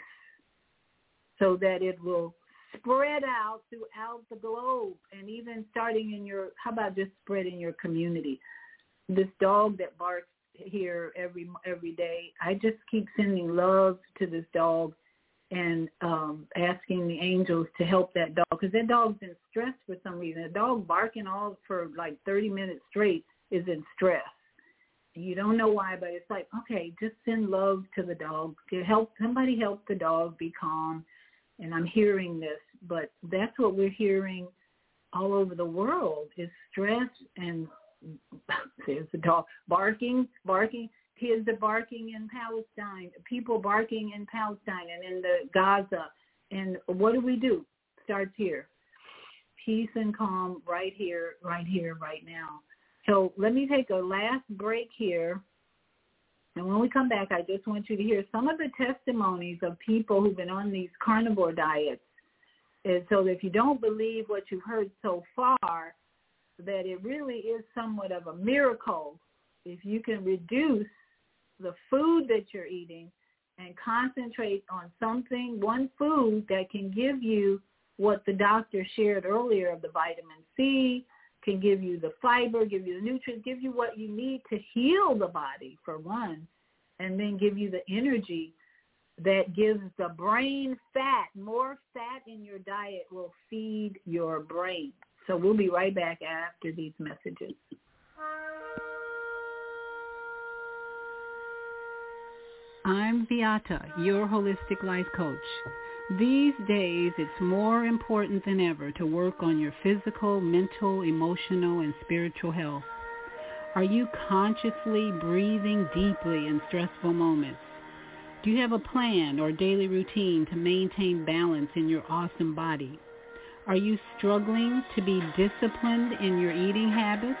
Speaker 2: so that it will spread out throughout the globe and even starting in your, how about just spread in your community? This dog that barks here every every day, I just keep sending love to this dog and um asking the angels to help that dog because that dog's in stress for some reason. A dog barking all for like 30 minutes straight is in stress. You don't know why, but it's like, okay, just send love to the dog. To help somebody help the dog be calm. And I'm hearing this, but that's what we're hearing all over the world is stress and there's the dog barking, barking. Kids are barking in Palestine, people barking in Palestine and in the Gaza. And what do we do? Starts here. Peace and calm right here, right here, right now. So let me take a last break here. And when we come back, I just want you to hear some of the testimonies of people who've been on these carnivore diets. And so if you don't believe what you've heard so far, that it really is somewhat of a miracle if you can reduce the food that you're eating and concentrate on something, one food that can give you what the doctor shared earlier of the vitamin C, can give you the fiber, give you the nutrients, give you what you need to heal the body for one, and then give you the energy that gives the brain fat. More fat in your diet will feed your brain. So we'll be right back after these messages.
Speaker 14: I'm Viyahta, your holistic life coach. These days, it's more important than ever to work on your physical, mental, emotional, and spiritual health. Are you consciously breathing deeply in stressful moments? Do you have a plan or daily routine to maintain balance in your awesome body? Are you struggling to be disciplined in your eating habits?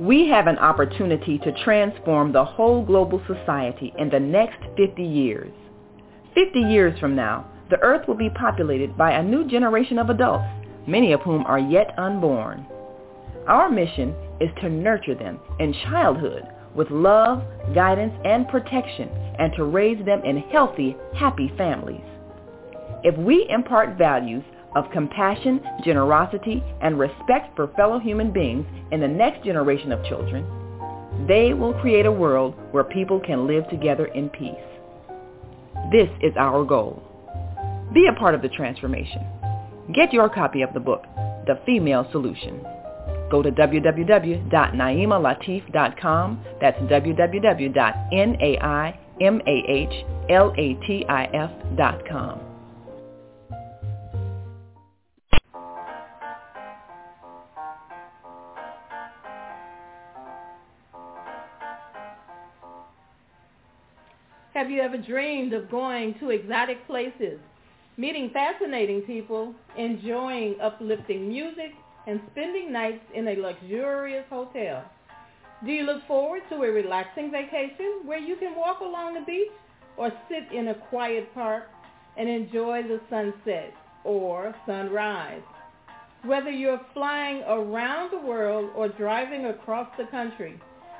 Speaker 3: We have an opportunity to transform the whole global society in the next 50 years. 50 years from now, the earth will be populated by a new generation of adults, many of whom are yet unborn. Our mission is to nurture them in childhood with love, guidance, and protection, and to raise them in healthy, happy families. If we impart values of compassion, generosity, and respect for fellow human beings in the next generation of children, they will create a world where people can live together in peace. This is our goal. Be a part of the transformation. Get your copy of the book, The Female Solution. Go to www.naimalatif.com. That's www.naimalatif.com.
Speaker 4: Have you ever dreamed of going to exotic places, meeting fascinating people, enjoying uplifting music, and spending nights in a luxurious hotel? Do you look forward to a relaxing vacation where you can walk along the beach or sit in a quiet park and enjoy the sunset or sunrise? Whether you're flying around the world or driving across the country,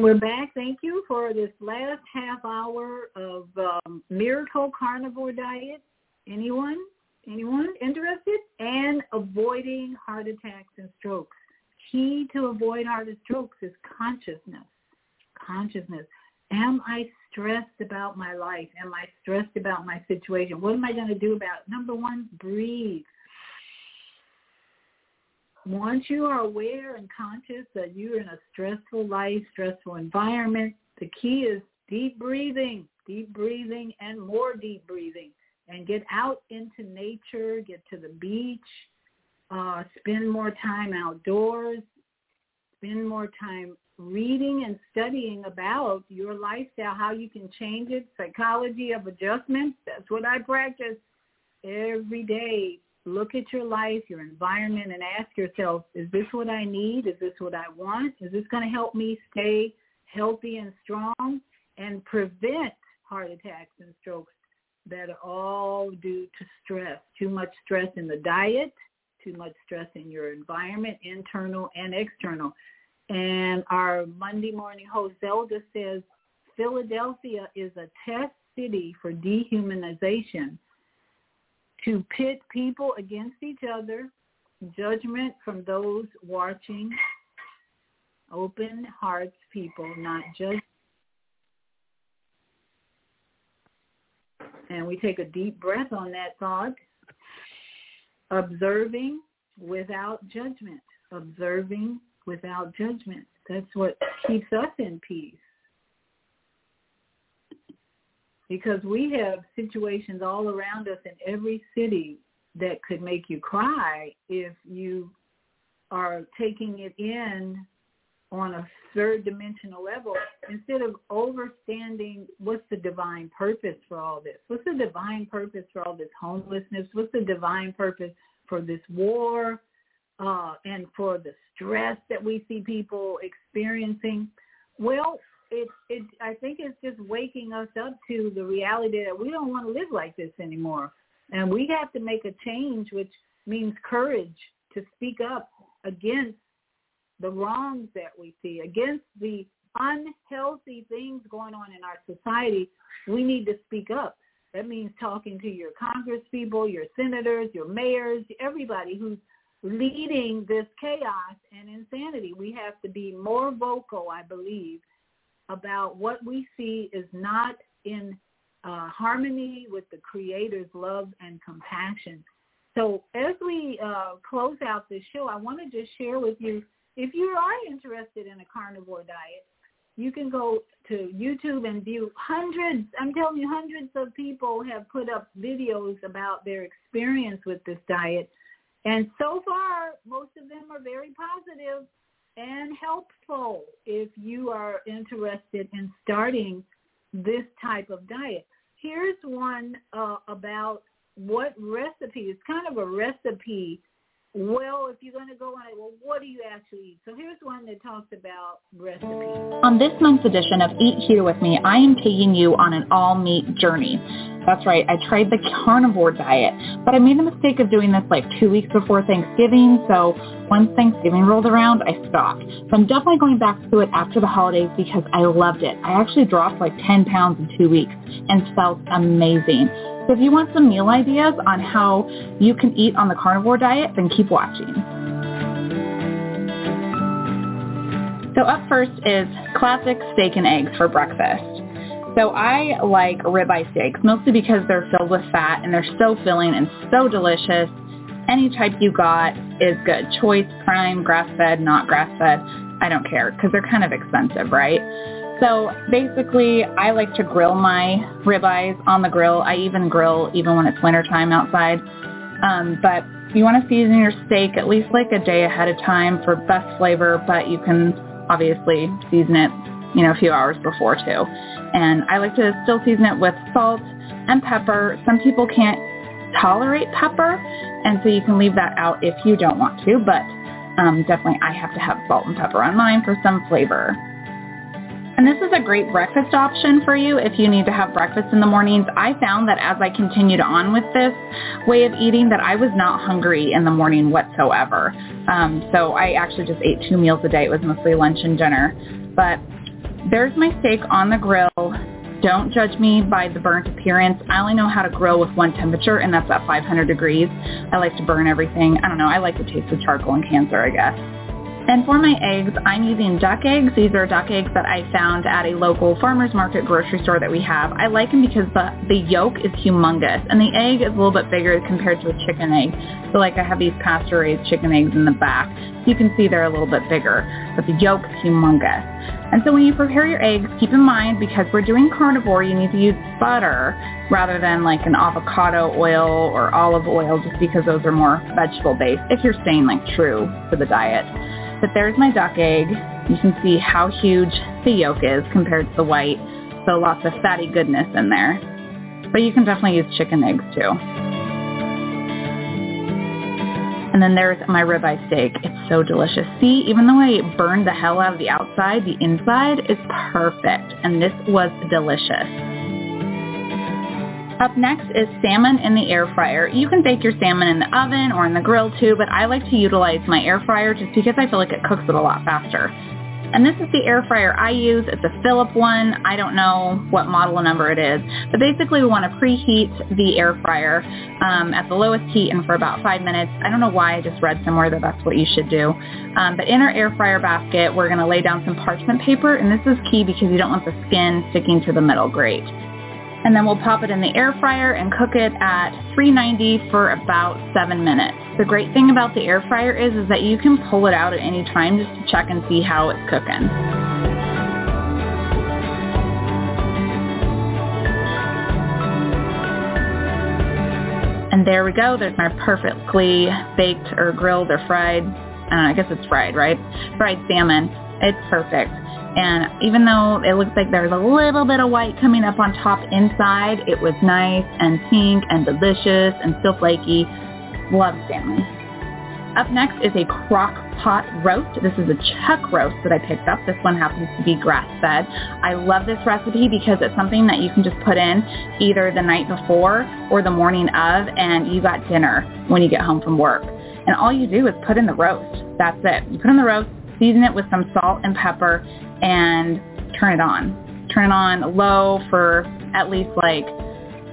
Speaker 2: And we're back. Thank you for this last half hour of um, Miracle Carnivore Diet. Anyone? Anyone interested? And avoiding heart attacks and strokes. Key to avoid heart and strokes is consciousness. Consciousness. Am I stressed about my life? Am I stressed about my situation? What am I going to do about it? Number one, breathe once you are aware and conscious that you're in a stressful life, stressful environment, the key is deep breathing, deep breathing and more deep breathing and get out into nature, get to the beach, uh, spend more time outdoors, spend more time reading and studying about your lifestyle, how you can change it, psychology of adjustment. That's what I practice every day look at your life, your environment, and ask yourself, is this what I need? Is this what I want? Is this going to help me stay healthy and strong and prevent heart attacks and strokes that are all due to stress? Too much stress in the diet, too much stress in your environment, internal and external. And our Monday morning host, Zelda, says, Philadelphia is a test city for dehumanization to pit people against each other, judgment from those watching, open hearts people, not just. And we take a deep breath on that thought. Observing without judgment. Observing without judgment. That's what keeps us in peace because we have situations all around us in every city that could make you cry if you are taking it in on a third dimensional level instead of overstanding what's the divine purpose for all this. What's the divine purpose for all this homelessness? What's the divine purpose for this war uh, and for the stress that we see people experiencing? Well it it I think it's just waking us up to the reality that we don't want to live like this anymore. And we have to make a change which means courage to speak up against the wrongs that we see, against the unhealthy things going on in our society. We need to speak up. That means talking to your congresspeople, your senators, your mayors, everybody who's leading this chaos and insanity. We have to be more vocal, I believe, about what we see is not in uh, harmony with the Creator's love and compassion. So as we uh, close out this show, I want to just share with you, if you are interested in a carnivore diet, you can go to YouTube and view hundreds, I'm telling you, hundreds of people have put up videos about their experience with this diet. And so far, most of them are very positive and helpful if you are interested in starting this type of diet. Here's one uh, about what recipe. It's kind of a recipe. Well, if you're going to go on it, well, what do you actually eat? So here's one that talks about recipes.
Speaker 15: On this month's edition of Eat Here with Me, I am taking you on an all-meat journey. That's right, I tried the carnivore diet, but I made the mistake of doing this like two weeks before Thanksgiving, so once Thanksgiving rolled around, I stopped. So I'm definitely going back to it after the holidays because I loved it. I actually dropped like 10 pounds in two weeks and felt amazing. So if you want some meal ideas on how you can eat on the carnivore diet, then keep watching. So up first is classic steak and eggs for breakfast. So I like ribeye steaks, mostly because they're filled with fat and they're so filling and so delicious. Any type you got is good. Choice, prime, grass-fed, not grass-fed. I don't care because they're kind of expensive, right? So basically, I like to grill my ribeyes on the grill. I even grill even when it's wintertime outside. Um, but you want to season your steak at least like a day ahead of time for best flavor, but you can obviously season it, you know, a few hours before too. And I like to still season it with salt and pepper. Some people can't tolerate pepper, and so you can leave that out if you don't want to, but um, definitely I have to have salt and pepper on mine for some flavor. And this is a great breakfast option for you if you need to have breakfast in the mornings. I found that as I continued on with this way of eating that I was not hungry in the morning whatsoever. Um, so I actually just ate two meals a day. It was mostly lunch and dinner. But there's my steak on the grill. Don't judge me by the burnt appearance. I only know how to grill with one temperature, and that's at 500 degrees. I like to burn everything. I don't know. I like the taste of charcoal and cancer, I guess. And for my eggs, I'm using duck eggs. These are duck eggs that I found at a local farmer's market grocery store that we have. I like them because the, the yolk is humongous and the egg is a little bit bigger compared to a chicken egg. So like I have these pasture-raised chicken eggs in the back. You can see they're a little bit bigger, but the yolk is humongous. And so when you prepare your eggs, keep in mind because we're doing carnivore, you need to use butter rather than like an avocado oil or olive oil just because those are more vegetable based if you're staying like true to the diet. But there's my duck egg. You can see how huge the yolk is compared to the white. So lots of fatty goodness in there. But you can definitely use chicken eggs too. And then there's my ribeye steak. It's so delicious. See, even though I burned the hell out of the outside, the inside is perfect. And this was delicious. Up next is salmon in the air fryer. You can bake your salmon in the oven or in the grill too, but I like to utilize my air fryer just because I feel like it cooks it a lot faster. And this is the air fryer I use. It's a Philip one. I don't know what model number it is. But basically we want to preheat the air fryer um, at the lowest heat and for about five minutes. I don't know why I just read somewhere that that's what you should do. Um, but in our air fryer basket, we're going to lay down some parchment paper. And this is key because you don't want the skin sticking to the middle grate and then we'll pop it in the air fryer and cook it at 390 for about seven minutes. The great thing about the air fryer is, is that you can pull it out at any time just to check and see how it's cooking. And there we go. There's my perfectly baked or grilled or fried, I, I guess it's fried, right? Fried salmon. It's perfect. And even though it looks like there's a little bit of white coming up on top inside, it was nice and pink and delicious and still flaky. Love salmon. Up next is a crock pot roast. This is a chuck roast that I picked up. This one happens to be grass-fed. I love this recipe because it's something that you can just put in either the night before or the morning of and you got dinner when you get home from work. And all you do is put in the roast. That's it. You put in the roast, season it with some salt and pepper, and turn it on. Turn it on low for at least like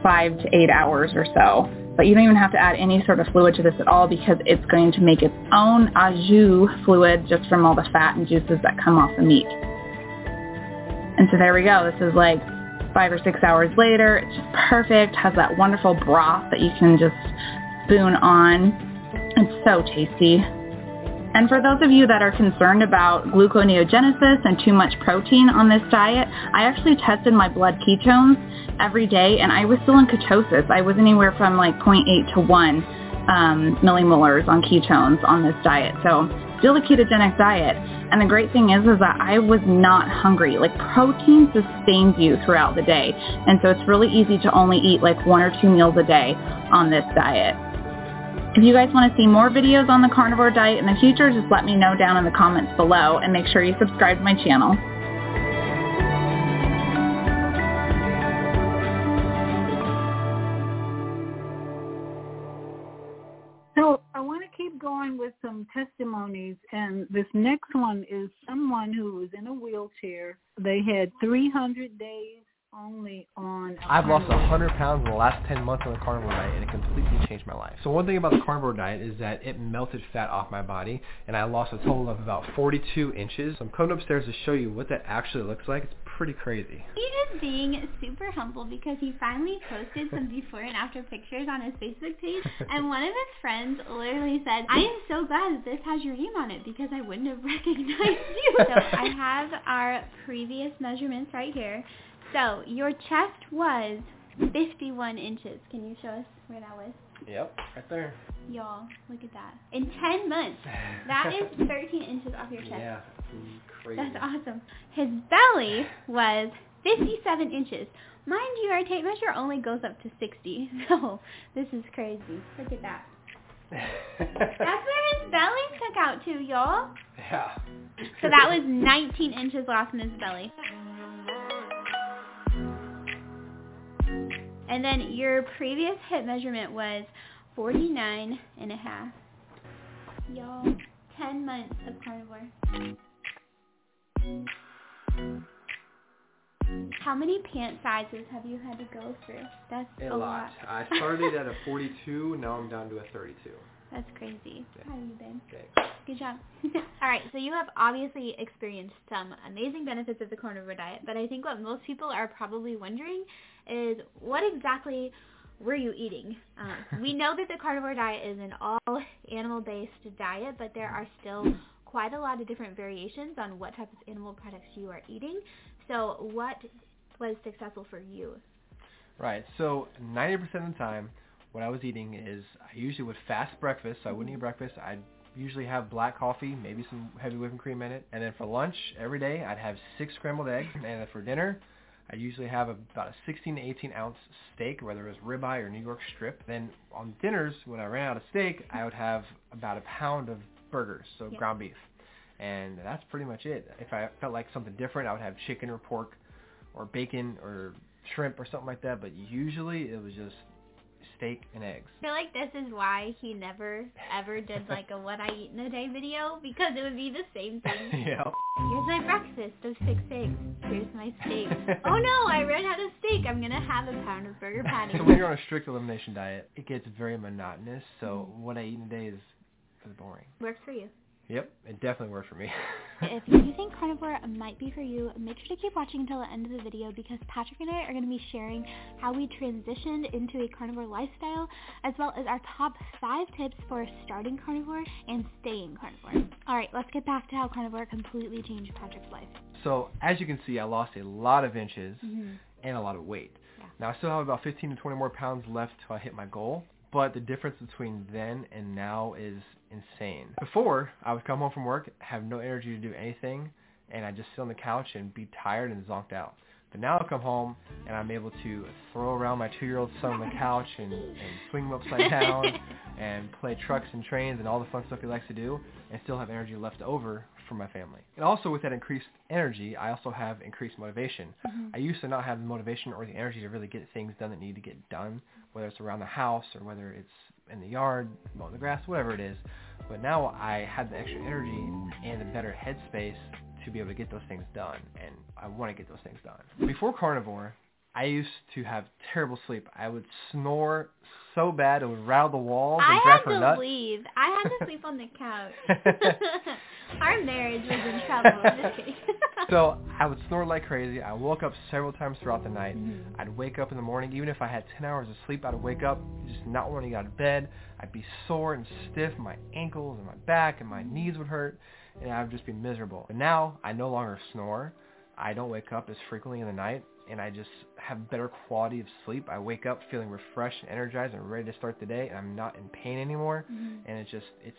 Speaker 15: five to eight hours or so. But you don't even have to add any sort of fluid to this at all because it's going to make its own au jus fluid just from all the fat and juices that come off the meat. And so there we go. This is like five or six hours later. It's just perfect. Has that wonderful broth that you can just spoon on. It's so tasty. And for those of you that are concerned about gluconeogenesis and too much protein on this diet, I actually tested my blood ketones every day and I was still in ketosis. I was anywhere from like 0.8 to 1 um, millimolars on ketones on this diet. So still a ketogenic diet. And the great thing is, is that I was not hungry. Like protein sustains you throughout the day. And so it's really easy to only eat like one or two meals a day on this diet. If you guys want to see more videos on the carnivore diet in the future, just let me know down in the comments below and make sure you subscribe to my channel.
Speaker 2: So I want to keep going with some testimonies, and this next one is someone who was in a wheelchair. They had 300 days only on.
Speaker 16: I've lost 100 pounds in the last 10 months on the carnivore diet, and it completely changed my life. So one thing about the carnivore diet is that it melted fat off my body, and I lost a total of about 42 inches. So I'm coming upstairs to show you what that actually looks like. It's pretty crazy.
Speaker 17: He is being super humble because he finally posted some before and after pictures on his Facebook page, and one of his friends literally said, "I am so glad that this has your name on it because I wouldn't have recognized you." so I have our previous measurements right here. So your chest was 51 inches. Can you show us where that was?
Speaker 16: Yep, right there.
Speaker 17: Y'all, look at that. In 10 months, that is 13 inches off your chest.
Speaker 16: Yeah, crazy.
Speaker 17: That's awesome. His belly was 57 inches. Mind you, our tape measure only goes up to 60, so this is crazy. Look at that. That's where his belly stuck out to, y'all.
Speaker 16: Yeah.
Speaker 17: So that was 19 inches lost in his belly. And then your previous hip measurement was 49 and a half. Y'all, 10 months of carnivore. How many pant sizes have you had to go through? That's
Speaker 16: A,
Speaker 17: a,
Speaker 16: lot. I started at a 42. Now I'm down to a 32.
Speaker 17: That's crazy. How are you, babe?
Speaker 16: Okay.
Speaker 17: Good job. All right, so you have obviously experienced some amazing benefits of the carnivore diet, but I think what most people are probably wondering is what exactly were you eating? Um, we know that the carnivore diet is an all animal-based diet, but there are still quite a lot of different variations on what type of animal products you are eating. So what was successful for you?
Speaker 16: Right. So 90% of the time, what I was eating is I usually would fast breakfast. So I wouldn't eat breakfast. I'd usually have black coffee, maybe some heavy whipping cream in it. And then for lunch, every day, I'd have six scrambled eggs. And then for dinner, I usually have about a 16 to 18 ounce steak, whether it was ribeye or New York strip. Then on dinners, when I ran out of steak, I would have about a pound of burgers, so ground beef. And that's pretty much it. If I felt like something different, I would have chicken or pork or bacon or shrimp or something like that. But usually it was just steak and eggs.
Speaker 17: I feel like this is why he never ever did like a what I eat in a day video because it would be the same thing.
Speaker 16: yeah.
Speaker 17: Here's my breakfast of six eggs. Here's my steak. oh no, I ran out of steak. I'm gonna have a pound of burger patty.
Speaker 16: So when you're on a strict elimination diet, it gets very monotonous. So mm-hmm. what I eat in a day is is boring.
Speaker 17: Works for you.
Speaker 16: Yep, it definitely worked for me.
Speaker 17: If you think carnivore might be for you, make sure to keep watching until the end of the video because Patrick and I are going to be sharing how we transitioned into a carnivore lifestyle as well as our top five tips for starting carnivore and staying carnivore. Alright, let's get back to how carnivore completely changed Patrick's life.
Speaker 16: so as you can see, I lost a lot of inches
Speaker 17: Mhm.
Speaker 16: and a lot of weight. Now I still have about 15 to 20 more pounds left till I hit my goal, but the difference between then and now is insane. Before, I would come home from work, have no energy to do anything, and I'd just sit on the couch and be tired and zonked out. But now I come home and I'm able to throw around my two-year-old son on the couch and, and swing him upside down and play trucks and trains and all the fun stuff he likes to do and still have energy left over for my family. And also with that increased energy, I also have increased motivation.
Speaker 17: Mhm.
Speaker 16: I used to not have the motivation or the energy to really get things done that need to get done, whether it's around the house or whether it's in the yard, mowing the grass, whatever it is. But now I had the extra energy and a better headspace to be able to get those things done, and I want to get those things done. Before carnivore, I used to have terrible sleep. I would snore so bad it would rattle the walls and
Speaker 17: I
Speaker 16: drive
Speaker 17: had to
Speaker 16: nuts.
Speaker 17: leave. I had to sleep on the couch. Our marriage was in trouble. Just kidding.
Speaker 16: so I would snore like crazy. I woke up several times throughout the night.
Speaker 17: Mm-hmm.
Speaker 16: I'd wake up in the morning, even if I had 10 hours of sleep, I'd wake up just not wanting to get out of bed. I'd be sore and stiff. My ankles and my back and my knees would hurt, and I would just be miserable. But now I no longer snore. I don't wake up as frequently in the night, and I just have better quality of sleep. I wake up feeling refreshed and energized and ready to start the day, and I'm not in pain anymore.
Speaker 17: Mhm.
Speaker 16: And it's just it's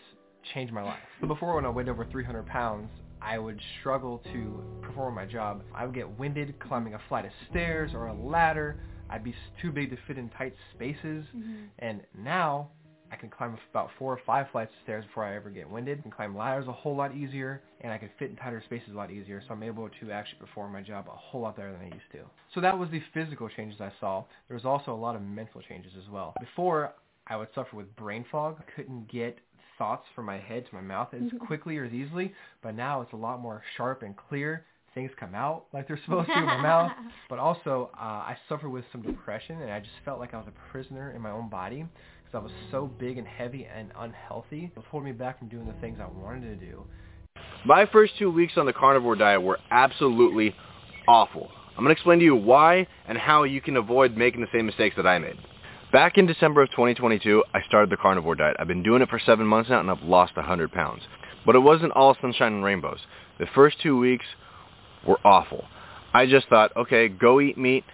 Speaker 16: changed my life. So before, when I weighed over 300 pounds, I would struggle to perform my job. I would get winded climbing a flight of stairs or a ladder. I'd be too big to fit in tight spaces.
Speaker 17: Mhm.
Speaker 16: And now I can climb about four or five flights of stairs before I ever get winded. I can climb ladders a whole lot easier, and I can fit in tighter spaces a lot easier. So I'm able to actually perform my job a whole lot better than I used to. So that was the physical changes I saw. There was also a lot of mental changes as well. Before, I would suffer with brain fog. I couldn't get thoughts from my head to my mouth as
Speaker 17: Mhm.
Speaker 16: quickly or as easily, but now it's a lot more sharp and clear. Things come out like they're supposed to in my mouth. But also, uh, I suffered with some depression, and I just felt like I was a prisoner in my own body because I was so big and heavy and unhealthy. It holding me back from doing the things I wanted to do.
Speaker 18: My first two weeks on the carnivore diet were absolutely awful. I'm going to explain to you why and how you can avoid making the same mistakes that I made. Back in December of 2022, I started the carnivore diet. I've been doing it for seven months now and I've lost 100 pounds. But it wasn't all sunshine and rainbows. The first two weeks were awful. I just thought, okay, go eat meat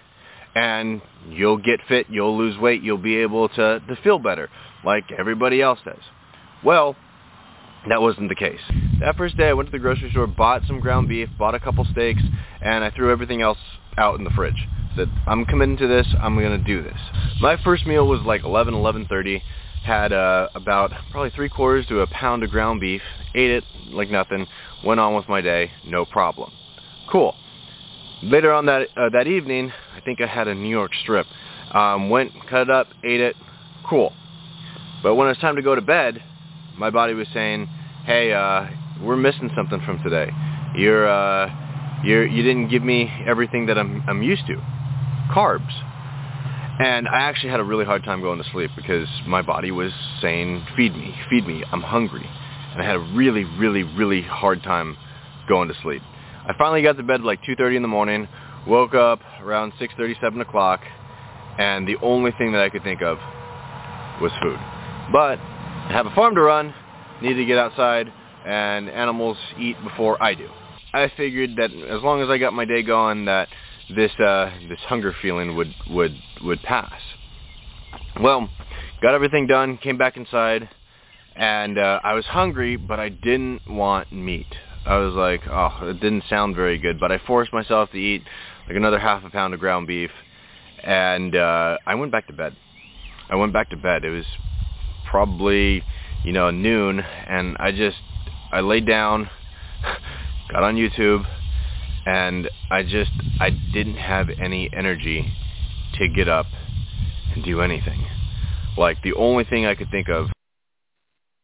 Speaker 18: and you'll get fit, you'll lose weight, you'll be able to, to feel better like everybody else does. Well, that wasn't the case. That first day I went to the grocery store, bought some ground beef, bought a couple steaks, and I threw everything else out in the fridge. Said, I'm committing to this. I'm going to do this. My first meal was like 11, 11.30. Had uh, about probably three quarters to a pound of ground beef. Ate it like nothing. Went on with my day. No problem. Cool. Later on that uh, that evening, I think I had a New York strip. Um, went, cut it up, ate it. Cool. But when it was time to go to bed, my body was saying, "Hey, uh, we're missing something from today. You're uh, you're you didn't give me everything that I'm I'm used to, carbs." And I actually had a really hard time going to sleep because my body was saying, "Feed me, feed me. I'm hungry," and I had a really, really, really hard time going to sleep. I finally got to bed like 2:30 in the morning. Woke up around 6:30, 7 o'clock, and the only thing that I could think of was food. But I have a farm to run, need to get outside, and animals eat before I do. I figured that as long as I got my day going, that this uh, this hunger feeling would would would pass. Well, got everything done, came back inside, and uh, I was hungry, but I didn't want meat. I was like, oh, it didn't sound very good, but I forced myself to eat like another half a pound of ground beef, and uh, I went back to bed. I went back to bed. It was probably, you know, noon, and I just, I laid down, got on YouTube, and I just, I didn't have any energy to get up and do anything. Like the only thing I could think of.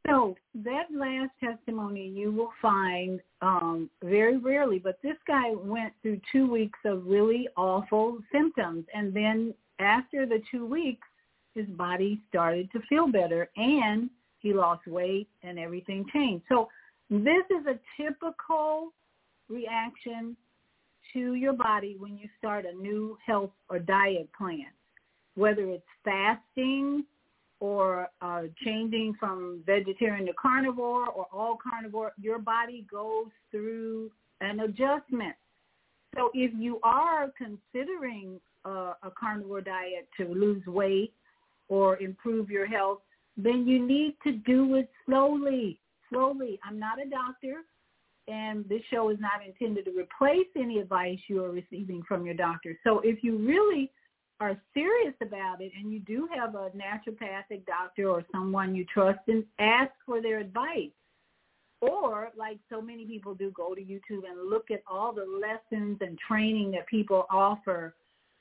Speaker 2: So that last testimony you will find um, very rarely, but this guy went through two weeks of really awful symptoms, and then after the two weeks, his body started to feel better, and he lost weight, and everything changed. So this is a typical reaction to your body when you start a new health or diet plan, whether it's fasting or uh, changing from vegetarian to carnivore or all carnivore, your body goes through an adjustment. So if you are considering uh, a carnivore diet to lose weight or improve your health, then you need to do it slowly. Slowly. I'm not a doctor, and this show is not intended to replace any advice you are receiving from your doctor. So if you really are serious about it and you do have a naturopathic doctor or someone you trust, and ask for their advice. Or, like so many people do, go to YouTube and look at all the lessons and training that people offer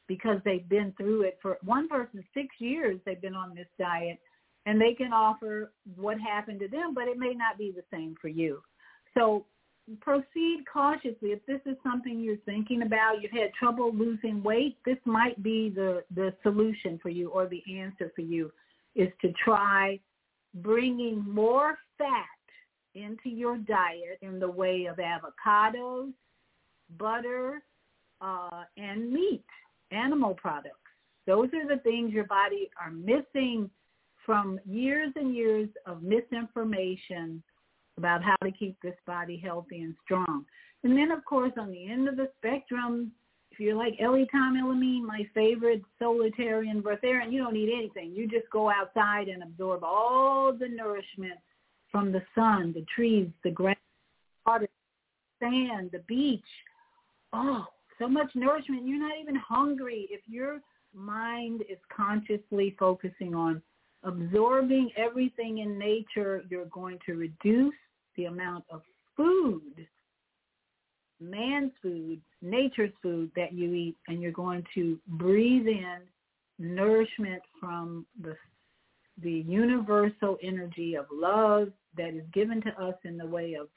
Speaker 2: because they've been through it for one person six years they've been on this diet and they can offer what happened to them but it may not be the same for you so proceed cautiously. If this is something you're thinking about, you've had trouble losing weight, this might be the, the solution for you or the answer for you is to try bringing more fat into your diet in the way of avocados, butter, uh, and meat, animal products. Those are the things your body are missing from years and years of misinformation about how to keep this body healthy and strong. And then, of course, on the end of the spectrum, if you're like L-ethylamine, my favorite solitarian breatharian, you don't need anything. You just go outside and absorb all the nourishment from the sun, the trees, the grass, water, sand, the beach. Oh, so much nourishment. You're not even hungry. If your mind is consciously focusing on absorbing everything in nature, you're going to reduce the amount of food, man's food, nature's food that you eat, and you're going to breathe in nourishment from the the universal energy of love that is given to us in the way of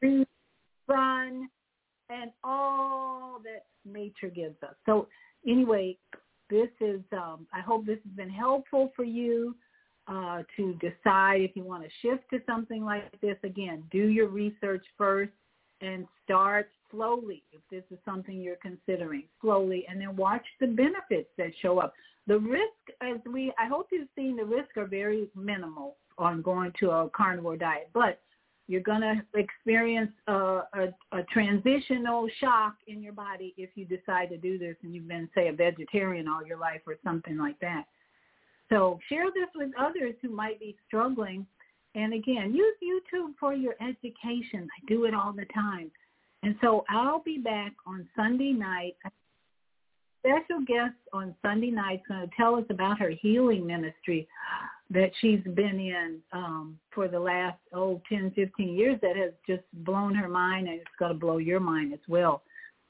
Speaker 2: food, sun, and all that nature gives us. So anyway, this is um, I hope this has been helpful for you uh, to decide if you want to shift to something like this. Again, do your research first and start slowly if this is something you're considering slowly and then watch the benefits that show up. The risk as we I hope you've seen the risk are very minimal on going to a carnivore diet, but you're going to experience a, a, a transitional shock in your body if you decide to do this and you've been, say, a vegetarian all your life or something like that. So share this with others who might be struggling. And again, use YouTube for your education. I do it all the time. And so I'll be back on Sunday night special guest on Sunday night is going to tell us about her healing ministry that she's been in um, for the last, oh, 10, 15 years that has just blown her mind and it's going to blow your mind as well.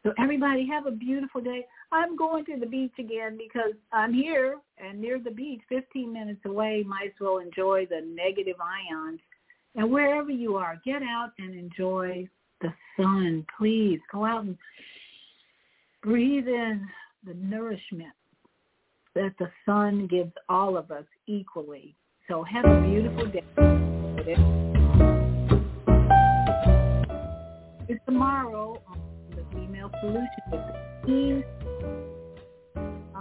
Speaker 2: So everybody have a beautiful day. I'm going to the beach again because I'm here and near the beach, 15 minutes away. Might as well enjoy the negative ions. And wherever you are, get out and enjoy the sun. Please go out and breathe in the nourishment that the sun gives all of us equally. So have a beautiful day. It's tomorrow on the Female Solution with team.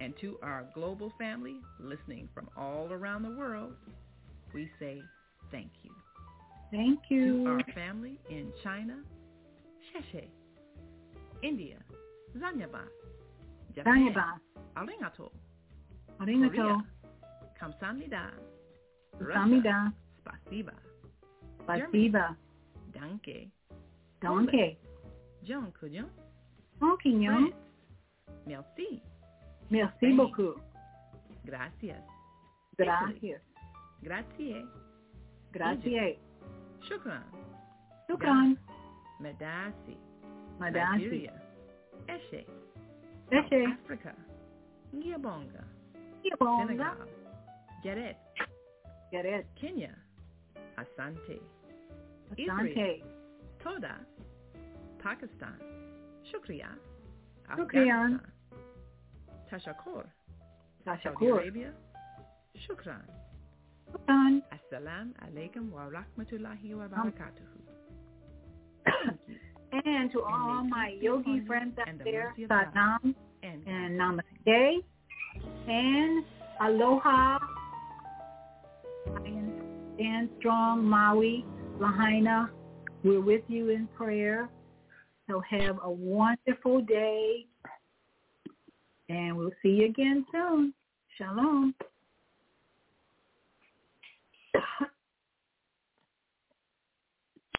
Speaker 19: And to our global family listening from all around the world, we say thank you.
Speaker 2: Thank you.
Speaker 19: To our family in China, Sheshe, India, Zanyaba, Japan,
Speaker 2: Zanyaba.
Speaker 19: Arigato,
Speaker 2: Arigato.
Speaker 19: Korea, Kamsamnida,
Speaker 2: Kamsamnida.
Speaker 19: Spasiba,
Speaker 2: Spasiba.
Speaker 19: Danke,
Speaker 2: Danke.
Speaker 19: John Kujon. Merci,
Speaker 2: Merci
Speaker 19: Spain.
Speaker 2: beaucoup.
Speaker 19: Gracias,
Speaker 2: Gracias.
Speaker 19: Grazie,
Speaker 2: Gracias.
Speaker 19: Shukran,
Speaker 2: Shukran. Madasi.
Speaker 19: Nigeria, Eshe,
Speaker 2: Eshe.
Speaker 19: Africa, Ngiyabonga,
Speaker 2: Ngiyabonga.
Speaker 19: Senegal, Geret,
Speaker 2: Geret.
Speaker 19: Kenya, Asante,
Speaker 2: Asante.
Speaker 19: Israel, Toda, Pakistan, Shukriya,
Speaker 2: Shukriyan.
Speaker 19: Afghanistan, Saudi
Speaker 2: Tashakur.
Speaker 19: Arabia, Shukran,
Speaker 2: Shukran.
Speaker 19: Assalam alaikum wa rahmatullahi wa um, barakatuhu.
Speaker 2: And to all my yogi friends out
Speaker 19: the
Speaker 2: there,
Speaker 19: mercy of God.
Speaker 2: Salam
Speaker 19: And
Speaker 2: and Namaste and Aloha. And stand strong, Maui, Lahaina. We're with you in prayer. So have a wonderful day. And we'll see you again soon. Shalom.